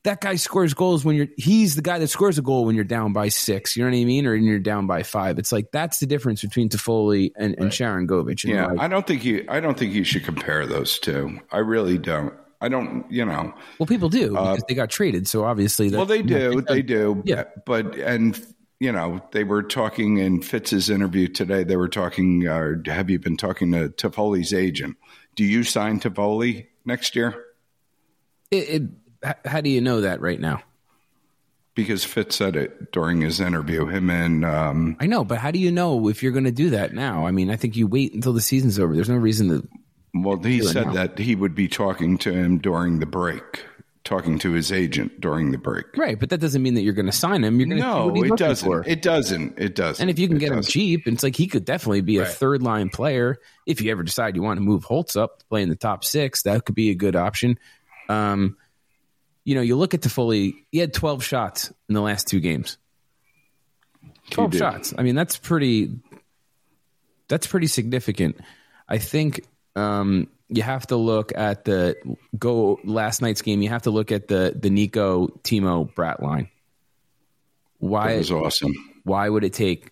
that guy scores goals when you're he's the guy that scores a goal when you're down by six. You know what I mean? Or when you're down by five. It's like that's the difference between Toffoli and, and Sharangovich. And Yeah, like, I don't think you. I don't think you should compare those two. I really don't. I don't. You know. well, people do because they got traded. So obviously, Well, they do. They do. Yeah. But and you know they were talking in Fitz's interview today. They were talking. Uh, have you been talking to Toffoli's agent? Do you sign Toffoli next year? It, it, how do you know that right now? Because Fitz said it during his interview. Him and um, I know, but how do you know if you're going to do that now? I mean, I think you wait until the season's over. There's no reason to. well, he said that he would be talking to him during the break, talking to his agent during the break. Right, but that doesn't mean that you're going to sign him. You're going to see No, what it doesn't. for. It doesn't. It doesn't. and if you can It get him doesn't. cheap, it's like he could definitely be a third line player. If you ever decide you want to move Holtz up to play in the top six, that could be a good option. Um, you know, you look at Toffoli, he had 12 shots in the last two games. 12 shots. I mean, that's pretty that's pretty significant. I think um, you have to look at the go last night's game. You have to look at the the Nico Timo Bratt line. Why That was awesome why would it take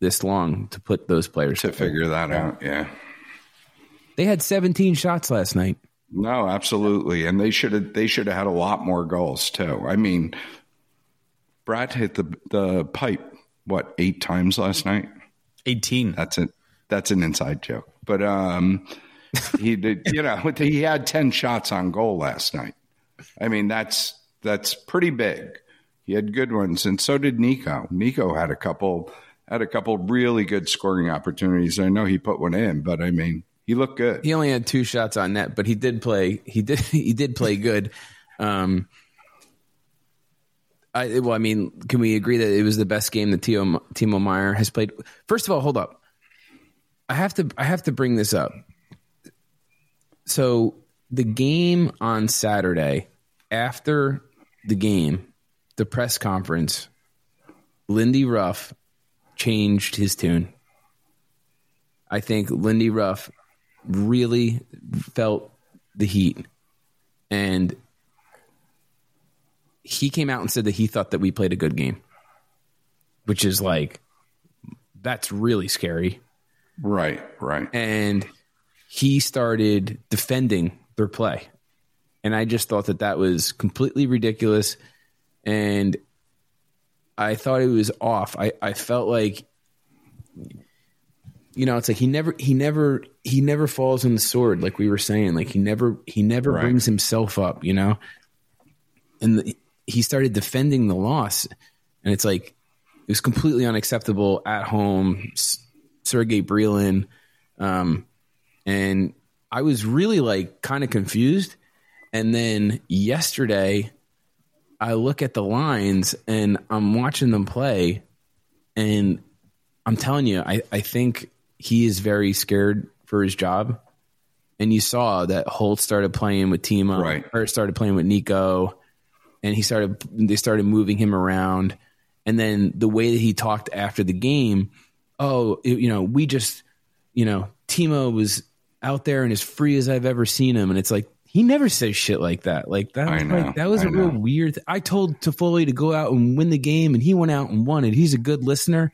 this long to put those players to figure that out. Yeah. They had 17 shots last night. No, absolutely, and they should have. They should have had a lot more goals too. I mean, Bratt hit the the pipe what eight times last night. 18. That's it. That's an inside joke, but um, he did. You know, he had ten shots on goal last night. I mean, that's that's pretty big. He had good ones, and so did Nico. Nico had a couple had a couple really good scoring opportunities. I know he put one in, but I mean, he looked good. He only had two shots on net, but he did play. He did. He did play good. Um, I well, I mean, can we agree that it was the best game that Timo, Timo Meier has played? First of all, hold up. I have to. I have to bring this up. So the game on Saturday, after the game, the press conference, Lindy Ruff changed his tune. I think Lindy Ruff really felt the heat, and he came out and said that he thought that we played a good game, which is like that's really scary. Right, right. And he started defending their play, and I just thought that that was completely ridiculous, and I thought it was off. I I felt like you know, it's like he never, he never, he never falls on the sword, like we were saying. Like he never, he never Right. brings himself up, you know. And the, he started defending the loss, and it's like it was completely unacceptable at home. S- Sergei Brylin, um, and I was really like kind of confused. And then yesterday, I look at the lines and I'm watching them play, and I'm telling you, I, I think he is very scared for his job. And you saw that Holt started playing with Timo, Right. or started playing with Nico, and he started they started moving him around. And then the way that he talked after the game, oh, it- you know, we just, you know, Timo was out there and as free as I've ever seen him, and it's like he never says shit like that. Like that was know, like, that was I a real weird. Th- I told Toffoli to go out and win the game, and he went out and won it. He's a good listener.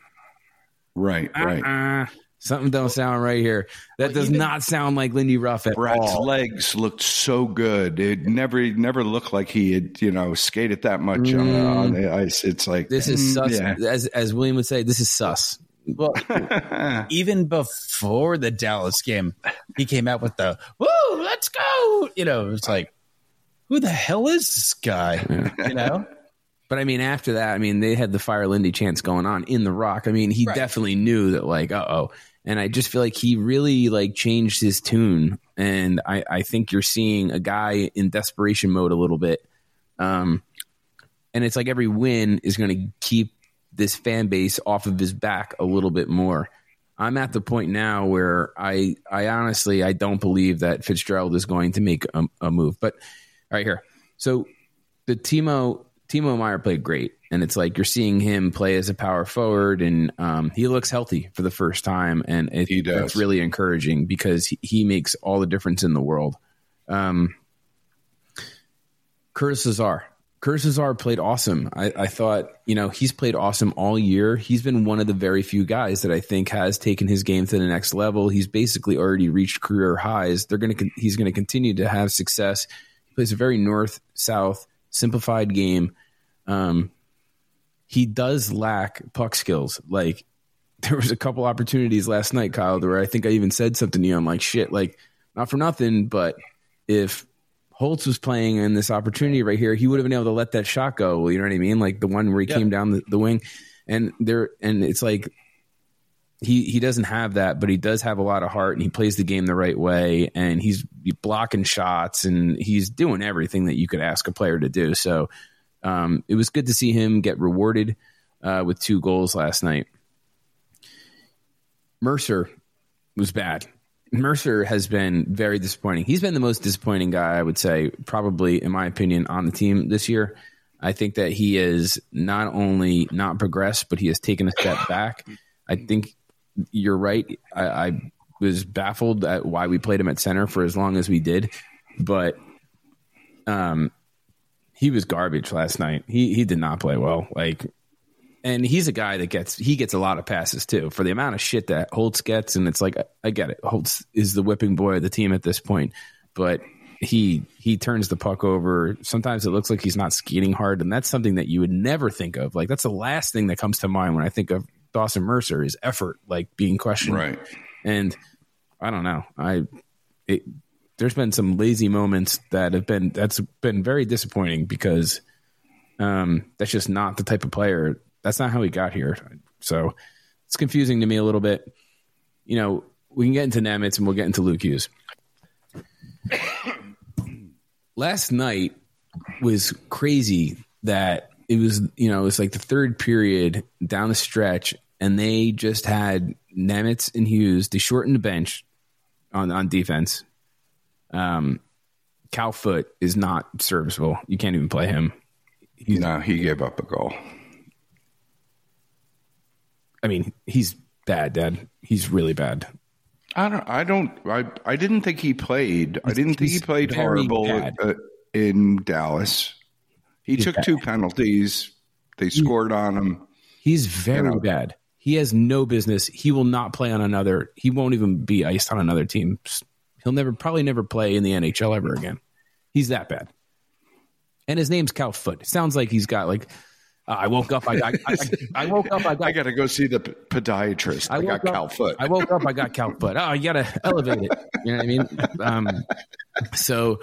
Right, right. Uh, something don't sound right here. That does not sound like Lindy Ruff at Bratt's all. legs looked so good. It never never looked like he had, you know, skated that much on, the, on the ice. It's like Mm. This is mm, sus. yeah. As as William would say, this is sus. Well, even before the Dallas game, he came out with the "Woo, let's go!" You know, it's like, who the hell is this guy? You know, But I mean, after that, I mean, they had the Fire Lindy chance going on in the Rock. I mean, he Right. definitely knew that, like, uh oh. And I just feel like he really like changed his tune, and I I think you're seeing a guy in desperation mode a little bit. Um, and it's like every win is going to keep this fan base off of his back a little bit more. I'm at the point now where I I honestly I don't believe that Fitzgerald is going to make a, a move. But all right here, so the Timo Timo Meier played great, and it's like you're seeing him play as a power forward, and um, he looks healthy for the first time, and it, He does. that's really encouraging because he, he makes all the difference in the world. Um, Curtis Lazar. Curtis Lazar played awesome. I, I thought, you know, he's played awesome all year. He's been one of the very few guys that I think has taken his game to the next level. He's basically already reached career highs. They're going to he's going to continue to have success. He plays a very north south simplified game. Um, he does lack puck skills. Like there was a couple opportunities last night, Kyle, where I think I even said something to you. I'm like, shit, like not for nothing, but if Holtz was playing in this opportunity right here, he would have been able to let that shot go. You know what I mean? Like the one where he Yeah. came down the, the wing, and there, and it's like he he doesn't have that, but he does have a lot of heart, and he plays the game the right way, and he's blocking shots, and he's doing everything that you could ask a player to do. So um, it was good to see him get rewarded uh, with two goals last night. Mercer was bad. Mercer has been very disappointing. He's been the most disappointing guy, I would say, probably, in my opinion, on the team this year. I think that he is not only not progressed, but he has taken a step back. I think you're right. I, I was baffled at why we played him at center for as long as we did, but um, he was garbage last night. He he did not play well. Like and he's a guy that gets he gets a lot of passes too for the amount of shit that Holtz gets. And it's like I get it. Holtz is the whipping boy of the team at this point, but he he turns the puck over. Sometimes it looks like he's not skating hard, and that's something that you would never think of. Like that's the last thing that comes to mind when I think of Dawson Mercer is effort, like being questioned. Right. And I don't know. I it, there's been some lazy moments that have been that's been very disappointing because um, that's just not the type of player. That's not how he got here. So it's confusing to me a little bit. You know, we can get into Nemec and we'll get into Luke Hughes. Last night was crazy that it was, you know, it was like the third period down the stretch and they just had Nemec and Hughes. They shortened the bench on, on defense. Um, Cal Foote is not serviceable. You can't even play him. no, he gave up a goal. I mean, he's bad, Dad. He's really bad. I don't. I don't. I, I didn't think he played. I didn't think he played horrible uh, in Dallas. He He's took bad. two penalties. They scored on him. He's very know. bad. He has no business. He will not play on another. He won't even be iced on another team. He'll never, probably never play in the NHL ever again. He's that bad. And his name's Cal Foote. It sounds like he's got like. Uh, I woke up. I got. I, I, I woke up. I got. I got to go see the podiatrist. I, got up- Cal Foot. I woke up. I got Cal Foot. Oh, you got to elevate it. You know what I mean? Um, so,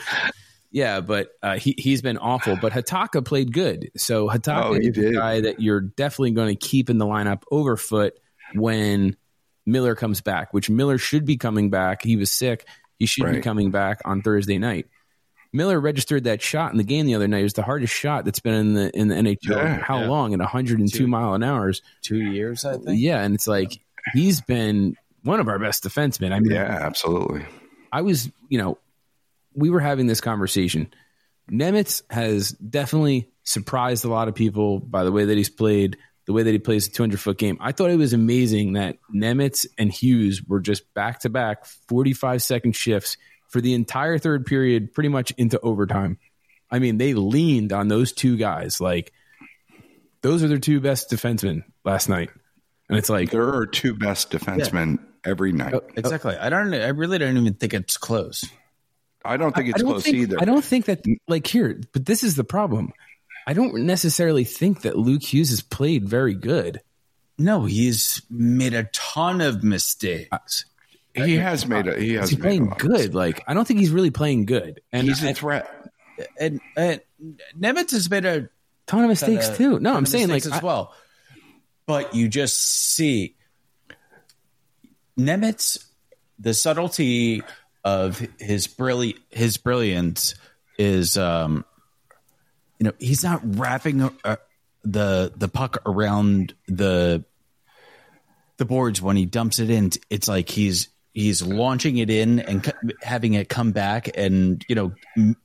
yeah, but uh, he he's been awful. But Hatakka played good. So Hatakka Oh, is a guy that you're definitely going to keep in the lineup over Foote when Miller comes back. Which Miller should be coming back. He was sick. He should be coming back on Thursday night. Miller registered that shot in the game the other night. It was the hardest shot that's been in the in the NHL. Yeah, How yeah. long? At 102 mile an hour. Two years, I think. Yeah, and it's like he's been one of our best defensemen. I mean, yeah, absolutely. I was, you know, we were having this conversation. Nemec has definitely surprised a lot of people by the way that he's played, the way that he plays a 200 foot game. I thought it was amazing that Nemec and Hughes were just back to back 45 second shifts for the entire third period, pretty much into overtime. I mean, they leaned on those two guys. Like, those are their two best defensemen last night. And it's like, There are two best defensemen every night. Oh, Exactly. I don't. I really don't even think it's close. I don't think it's don't close think, either. I don't think that like here, but this is the problem. I don't necessarily think that Luke Hughes has played very good. No, he's made a ton of mistakes. He has made a. He has He's playing good. Like I don't think he's really playing good. And He's a threat. And, and Nemec has made a ton of mistakes ton of- too. No, I'm saying like mistakes as I- well. But you just see Nemec, the subtlety of his brilli- his brilliance is, um, you know, he's not wrapping uh, the the puck around the the boards when he dumps it in. It's like he's he's launching it in and co- having it come back, and you know, m-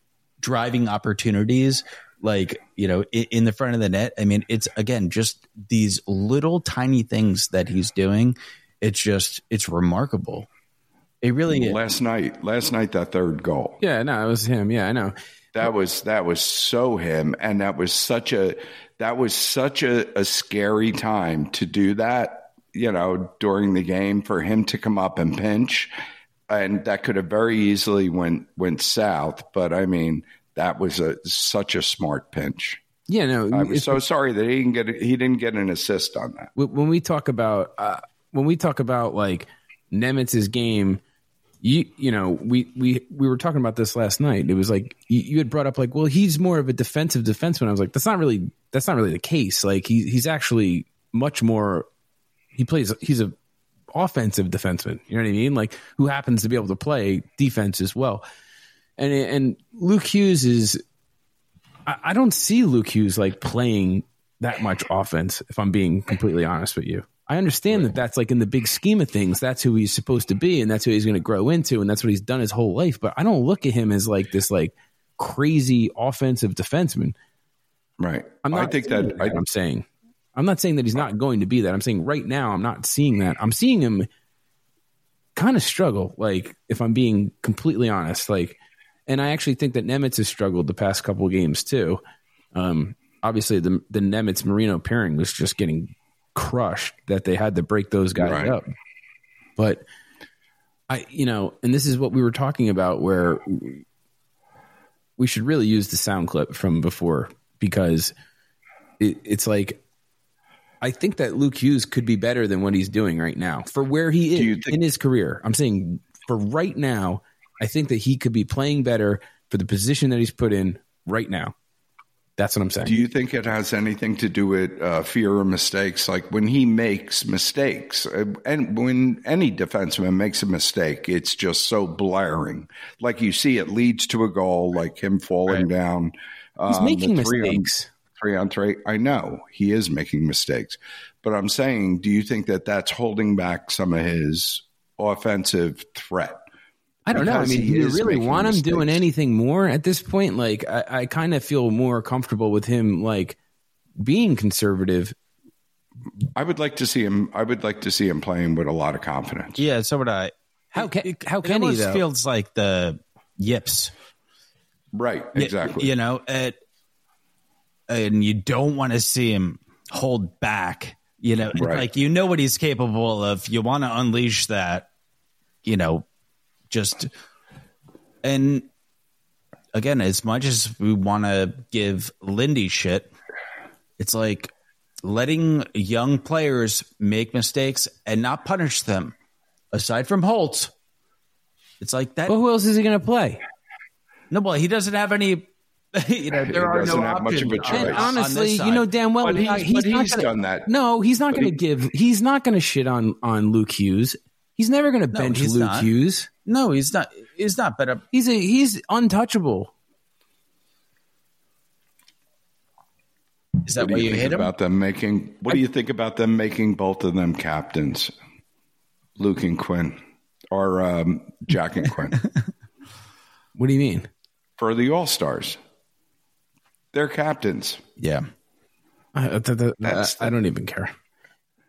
driving opportunities like you know in, in the front of the net. I mean, it's again just these little tiny things that he's doing. It's just it's remarkable. It really is. Last night, last night that third goal. yeah, no, it was him. Yeah, I know. That was that was so him, and that was such a that was such a, a scary time to do that. You know, during the game for him to come up and pinch, and that could have very easily went went south. But I mean, that was a such a smart pinch. Yeah, no. I was so sorry that he didn't get he didn't get an assist on that. when when we talk about uh, when we talk about like Nemec's game, you you know we we we were talking about this last night. It was like you, you had brought up like, well, he's more of a defensive defenseman. I was like, that's not really that's not really the case. Like he he's actually much more. He plays. He's a offensive defenseman. You know what I mean? Like who happens to be able to play defense as well. And and Luke Hughes is. I, I don't see Luke Hughes like playing that much offense. If I'm being completely honest with you, I understand that that's like in the big scheme of things, that's who he's supposed to be, and that's who he's going to grow into, and that's what he's done his whole life. But I don't look at him as like this like crazy offensive defenseman. Right. I'm I think that I, I'm saying. I'm not saying that he's not going to be that. I'm saying right now I'm not seeing that. I'm seeing him kind of struggle. Like if I'm being completely honest, like, and I actually think that Nemec has struggled the past couple of games too. Um, obviously the the Nemec Marino pairing was just getting crushed that they had to break those guys Right. up. But I, you know, and this is what we were talking about where we should really use the sound clip from before because it, it's like I think that Luke Hughes could be better than what he's doing right now for where he is think- in his career. I'm saying for right now, I think that he could be playing better for the position that he's put in right now. That's what I'm saying. Do you think it has anything to do with uh, fear of mistakes? Like when he makes mistakes, uh, and when any defenseman makes a mistake, it's just so blaring. Like you see, it leads to a goal, like him falling down. he's um, making mistakes. Three on three. I know he is making mistakes, but I'm saying, do you think that that's holding back some of his offensive threat? I don't know. I mean, do you really want him doing anything more at this point? Like, I, I kind of feel more comfortable with him, like being conservative. I would like to see him. I would like to see him playing with a lot of confidence. Yeah, so would I. How can how It can he though? feels like the yips. Right, Y- exactly. You know, it, and you don't want to see him hold back. You know, Right. like you know what he's capable of. You want to unleash that. You know, just and again, as much as we want to give Lindy shit, it's like letting young players make mistakes and not punish them. Aside from Holtz, it's like that. Well, who else is he going to play? No, well, he doesn't have any. You know, there are doesn't no have much of a options choice. And honestly, you know side. damn well But he's- but not he's gonna- done that. No, he's not going to give. He's not going to shit on on Luke Hughes. He's never going to No, bench Luke not. Hughes. no, he's not. He's not. But uh, He's a he's untouchable. is that what do why you you think hit him? about them making? What do you think about them making both of them captains, Luke and Quinn, or um, Jack and Quinn, What do you mean? for the All Stars? They're captains. Yeah, I, I, I- That's I don't even care.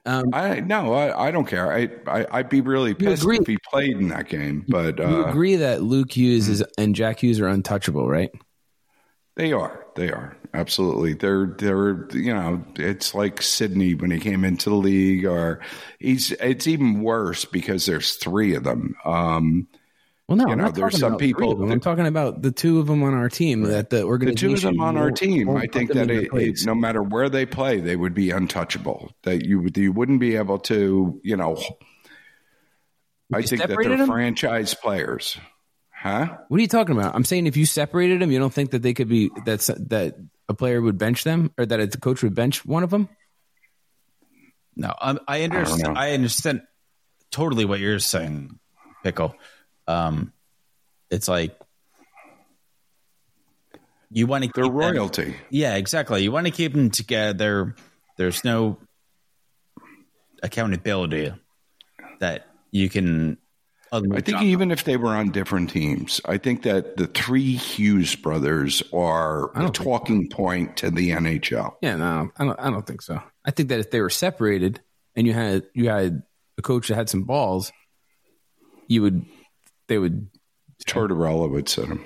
I no, I, I don't care. I, I I'd be really pissed agree. if he played in that game, but You uh, agree that Luke Hughes is and Jack Hughes are untouchable, right? they are. They are absolutely. They're they're you know it's like Sidney when he came into the league, or he's it's even worse because there's three of them. Um, Well, no, You I'm know, not there's talking some about three people of them. that- I'm talking about the two of them on our team that the we're gonna the two of them on our won't- team, I think that it, it, no matter where they play, they would be untouchable. That you would you wouldn't be able to, you know. I you think that they're them? franchise players, huh? What are you talking about? I'm saying if you separated them, you don't think that they could be that's that a player would bench them or that a coach would bench one of them? no, um, I, I understand. know. I, understand totally what you're saying, pickle. Um, it's like you want to keep They're them- royalty. Yeah, exactly. You want to keep them together. There's no accountability that you can. I think even if they were on different teams, I think that the three Hughes brothers are the talking point to the NHL. Yeah, no, I don't. I don't think so. I think that if they were separated and you had you had a coach that had some balls, you would they would. Tortorella would sit him.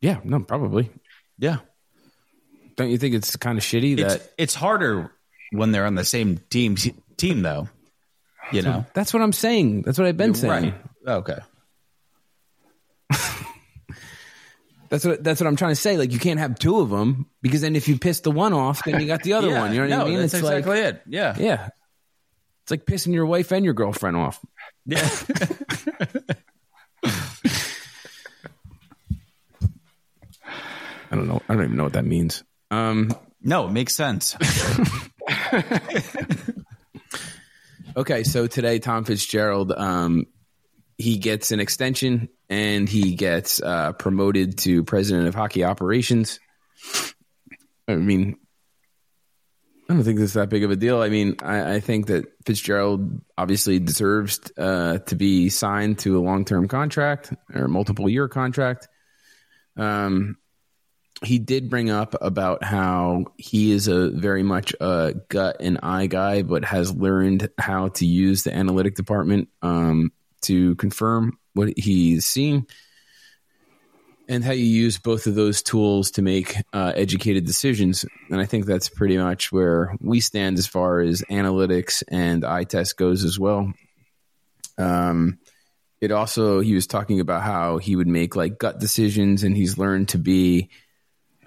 Yeah, no, probably. yeah. Don't you think it's kind of shitty that it's harder when they're on the same team team though. You know, that's what I'm saying? That's what I've been saying. right? Okay. That's what that's what I'm trying to say. Like you can't have two of them because then if you piss the one off, then you got the other Yeah, one. You know what no, I mean? That's it's exactly like it. Yeah. yeah, it's like pissing your wife and your girlfriend off. Yeah. I don't know. I don't even know what that means. Um, no, it makes sense. okay, so today Tom Fitzgerald, um, he gets an extension and he gets uh, promoted to president of hockey operations. I mean, I don't think it's that big of a deal. I mean, I, I think that Fitzgerald obviously deserves uh, to be signed to a long term contract or multiple year contract. Um, he did bring up about how he is a very much a gut and eye guy, but has learned how to use the analytic department um, to confirm what he's seeing and how you use both of those tools to make uh, educated decisions. And I think that's pretty much where we stand as far as analytics and eye test goes as well. Um, it also, he was talking about how he would make like gut decisions and he's learned to be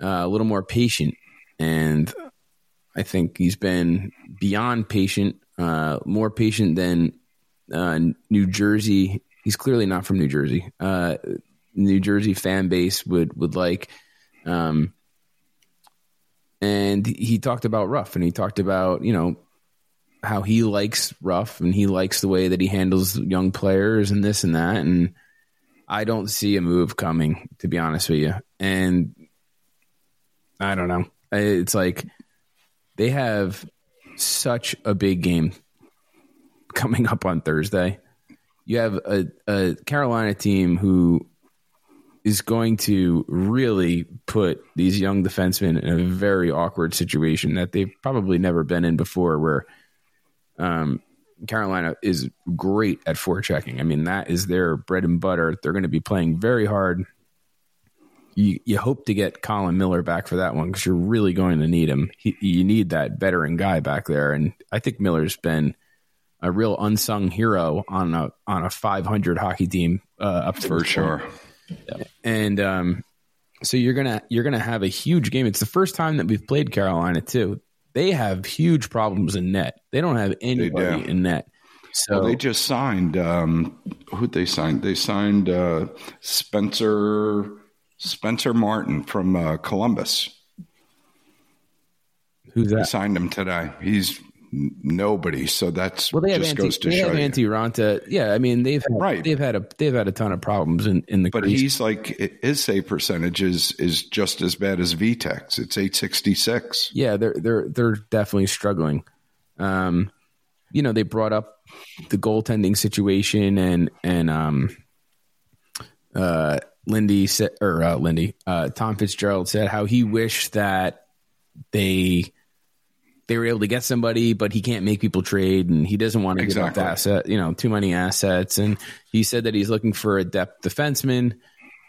uh, a little more patient. And I think he's been beyond patient, uh, more patient than uh, New Jersey. He's clearly not from New Jersey. New Jersey fan base would would like. Um, and he talked about Ruff, and he talked about you know how he likes Ruff, and he likes the way that he handles young players, and this and that. And I don't see a move coming, to be honest with you. And I don't know. It's like they have such a big game coming up on Thursday. You have a, a Carolina team who is going to really put these young defensemen in a very awkward situation that they've probably never been in before, where Um, Carolina is great at forechecking. I mean, that is their bread and butter. They're going to be playing very hard. You, you hope to get Colin Miller back for that one because you're really going to need him. He, you need that veteran guy back there, and I think Miller's been a real unsung hero on a on a 500 hockey team uh, up to For sure. And um, so you're gonna you're gonna have a huge game. It's the first time that we've played Carolina too. They have huge problems in net. They don't have anybody do. in net. So Well, they just signed. Um, who they signed? They signed uh, Spencer Spencer Martin from uh, Columbus. who's They that? signed him today. He's nobody. So that's Well, they have just anti, goes to they show have Antti Raanta. Yeah, I mean they've had, Right. They've had a they've had a ton of problems in in the. but crease. he's like his save percentage is is just as bad as Vitek's. It's eight sixty six. yeah, they're they're they're definitely struggling. Um, you know, they brought up the goaltending situation and and um, uh, Lindy said or uh, Lindy, uh, Tom Fitzgerald said how he wished that they they were able to get somebody, but he can't make people trade, and he doesn't want to give up asset, you know, too many assets. And he said that he's looking for a depth defenseman.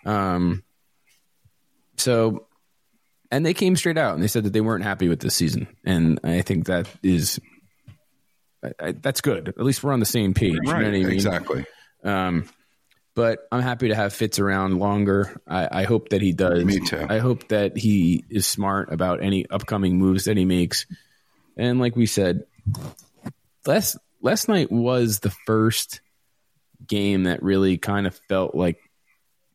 Um, so and they came straight out and they said that they weren't happy with this season, and I think that is I, I, that's good. At least we're on the same page. you know what I mean? Exactly. Um, but I'm happy to have Fitz around longer. I, I hope that he does. Me too. I hope that he is smart about any upcoming moves that he makes. And like we said, last last night was the first game that really kind of felt like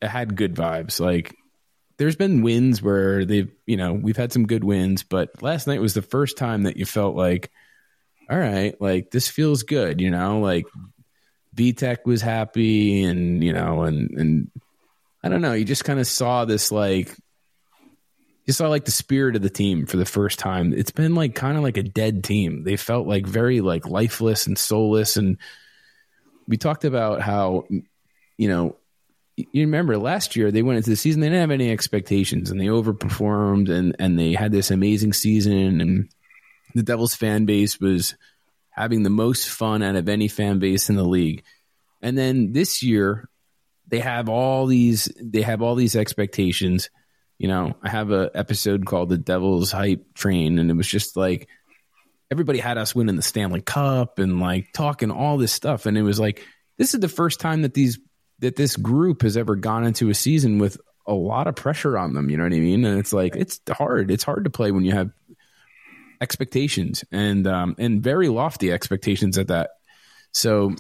it had good vibes. Like there's been wins where they've, you know, we've had some good wins, but last night was the first time that you felt like, all right, like this feels good, you know, like Vitek was happy and, you know, and, and I don't know, you just kind of saw this like, you saw like the spirit of the team for the first time. It's been like kind of like a dead team. They felt like very like lifeless and soulless. And we talked about how, you know, you remember last year they went into the season they didn't have any expectations and they overperformed and and they had this amazing season and the Devils fan base was having the most fun out of any fan base in the league. And then this year they have all these they have all these expectations. You know, I have a episode called the Devils Hype Train and it was just like everybody had us winning the Stanley Cup and like talking all this stuff and it was like this is the first time that these that this group has ever gone into a season with a lot of pressure on them, you know what I mean? And it's like it's hard. It's hard to play when you have expectations and um and very lofty expectations at that. So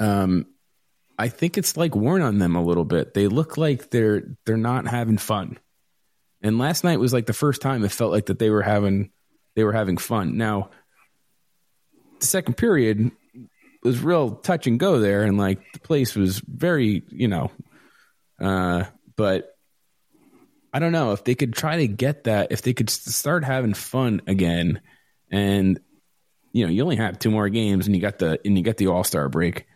um I think it's like worn on them a little bit. They look like they're they're not having fun. And last night was like the first time it felt like that they were having they were having fun. Now the second period was real touch and go there and like the place was very, you know, uh but I don't know if they could try to get that, if they could start having fun again, and you know, you only have two more games, and you got the and you got the All Star break,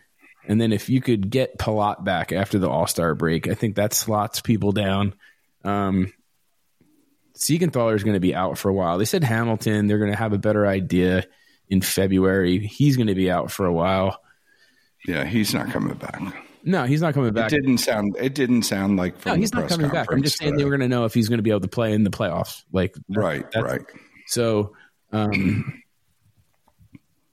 and then if you could get Palat back after the All Star break, I think that slots people down. Um, Siegenthaler is going to be out for a while. They said Hamilton; they're going to have a better idea in February. He's going to be out for a while. Yeah, he's not coming back. No, he's not coming back. It didn't sound. It didn't sound like. From No, he's not coming back. I'm just saying that- they were going to know if he's going to be able to play in the playoffs. Like Right, right. So, um,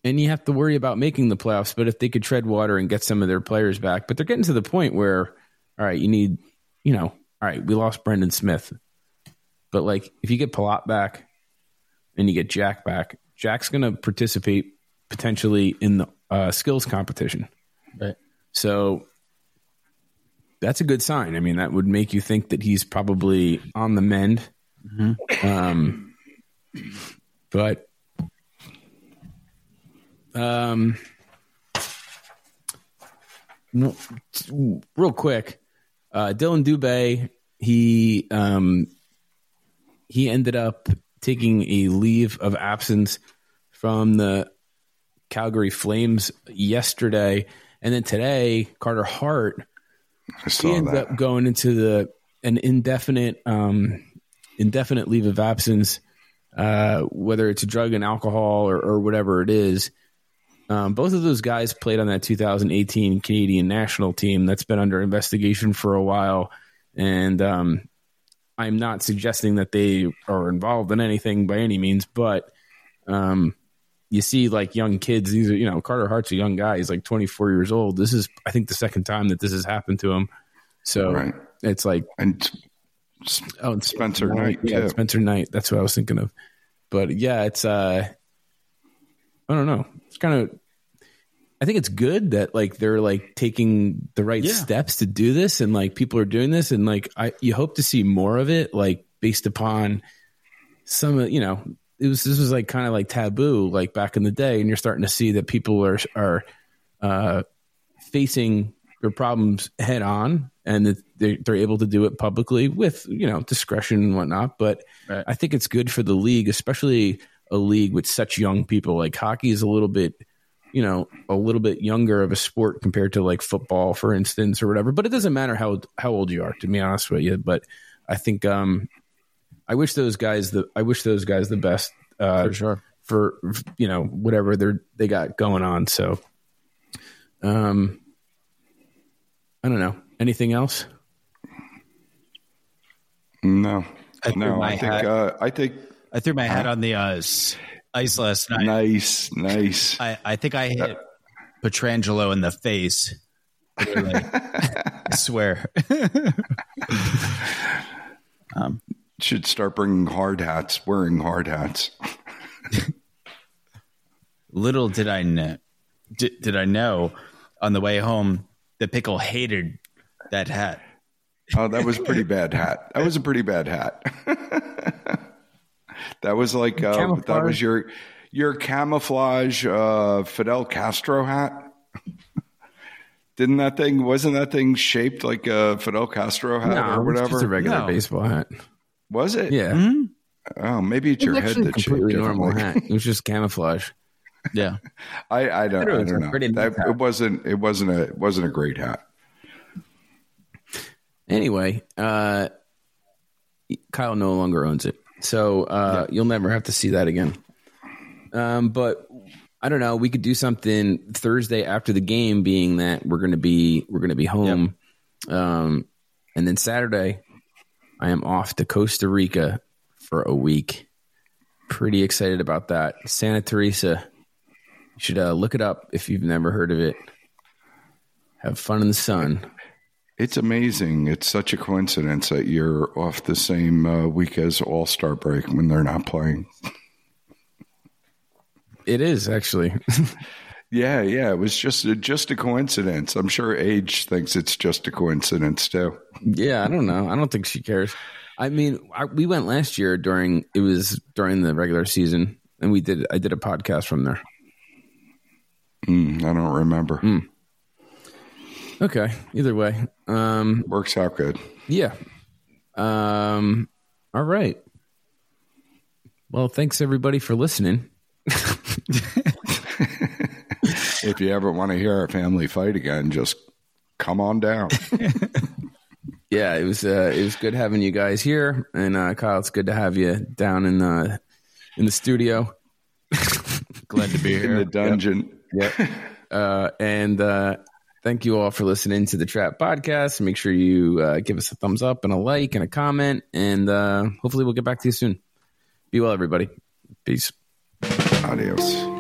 and you have to worry about making the playoffs. But if they could tread water and get some of their players back, but they're getting to the point where, all right, you need, you know, all right, we lost Brendan Smith, but like if you get Palat back and you get Jack back, Jack's going to participate potentially in the uh, skills competition. Right. So that's a good sign. I mean, that would make you think that he's probably on the mend. Um, but um, real quick, uh, Dylan Dubé, he um, he ended up taking a leave of absence from the Calgary Flames yesterday, and then today, Carter Hart he ended that. up going into the an indefinite um indefinite leave of absence uh whether it's a drug and alcohol or, or whatever it is Um, both of those guys played on that 2018 Canadian national team that's been under investigation for a while, and um, I'm not suggesting that they are involved in anything by any means, but um, you see like young kids. These are you know Carter Hart's a young guy. He's like 24 years old. This is I think the second time that this has happened to him. So Right. it's like And oh Spencer Knight, yeah, too. Spencer Knight. That's what I was thinking of. But yeah, it's uh, I don't know. It's kind of. I think it's good that like they're like taking the right Yeah. steps to do this, and like people are doing this, and like I you hope to see more of it, like based upon some of you know it was this was like kind of like taboo like back in the day, and you're starting to see that people are are uh, facing their problems head on, and that they, they're able to do it publicly with you know discretion and whatnot. But Right. I think it's good for the league, especially a league with such young people. Like hockey is a little bit, you know, a little bit younger of a sport compared to like football, for instance, or whatever. But it doesn't matter how how old you are, to be honest with you. But I think um, I wish those guys the I wish those guys the best uh, For sure. for you know whatever they're they got going on. So, um, I don't know anything else. no, I no. I think uh, I think I threw my hat on the uh, ice last night. nice, nice. I, I think I hit Pietrangelo in the face. I swear. Should start bringing hard hats, wearing hard hats. Little did I know, did, did I know on the way home that Pickle hated that hat. Oh, that was a pretty bad hat. That was a pretty bad hat. That was like uh, that was your your camouflage uh, Fidel Castro hat. Didn't that thing wasn't that thing shaped like a Fidel Castro hat No, or it's whatever? just a regular No. baseball hat. was it? Yeah, Oh, maybe it's your head actually a that shaped completely normal hat. It was just camouflage. Yeah. I, I don't, I don't know. That, it wasn't. It wasn't a. It wasn't a great hat. Anyway, uh, Kyle no longer owns it, so uh, you'll never have to see that again. Um, but I don't know. We could do something Thursday after the game, being that we're going to be we're going to be home, um, and then Saturday I am off to Costa Rica for a week. Pretty excited about that. Santa Teresa. You should uh, look it up if you've never heard of it. Have fun in the sun. It's amazing. It's such a coincidence that you're off the same uh, week as All Star break when they're not playing. It is actually. Yeah, yeah. It was just a, just a coincidence. I'm sure Age thinks it's just a coincidence too. Yeah, I don't know. I don't think she cares. I mean, I, we went last year during it was during the regular season, and we did. I did a podcast from there. Mm, I don't remember. Okay. Either way, um, Works out good. yeah. Um, all right. Well, thanks everybody for listening. If you ever want to hear our family fight again, just come on down. Yeah, it was uh, it was good having you guys here, and uh, Kyle, it's good to have you down in the in the studio. Glad to be here in the dungeon. Uh, and uh, thank you all for listening to the Trap Podcast. Make sure you uh, give us a thumbs up and a like and a comment, and uh, hopefully we'll get back to you soon. Be well, everybody. Peace. Adios.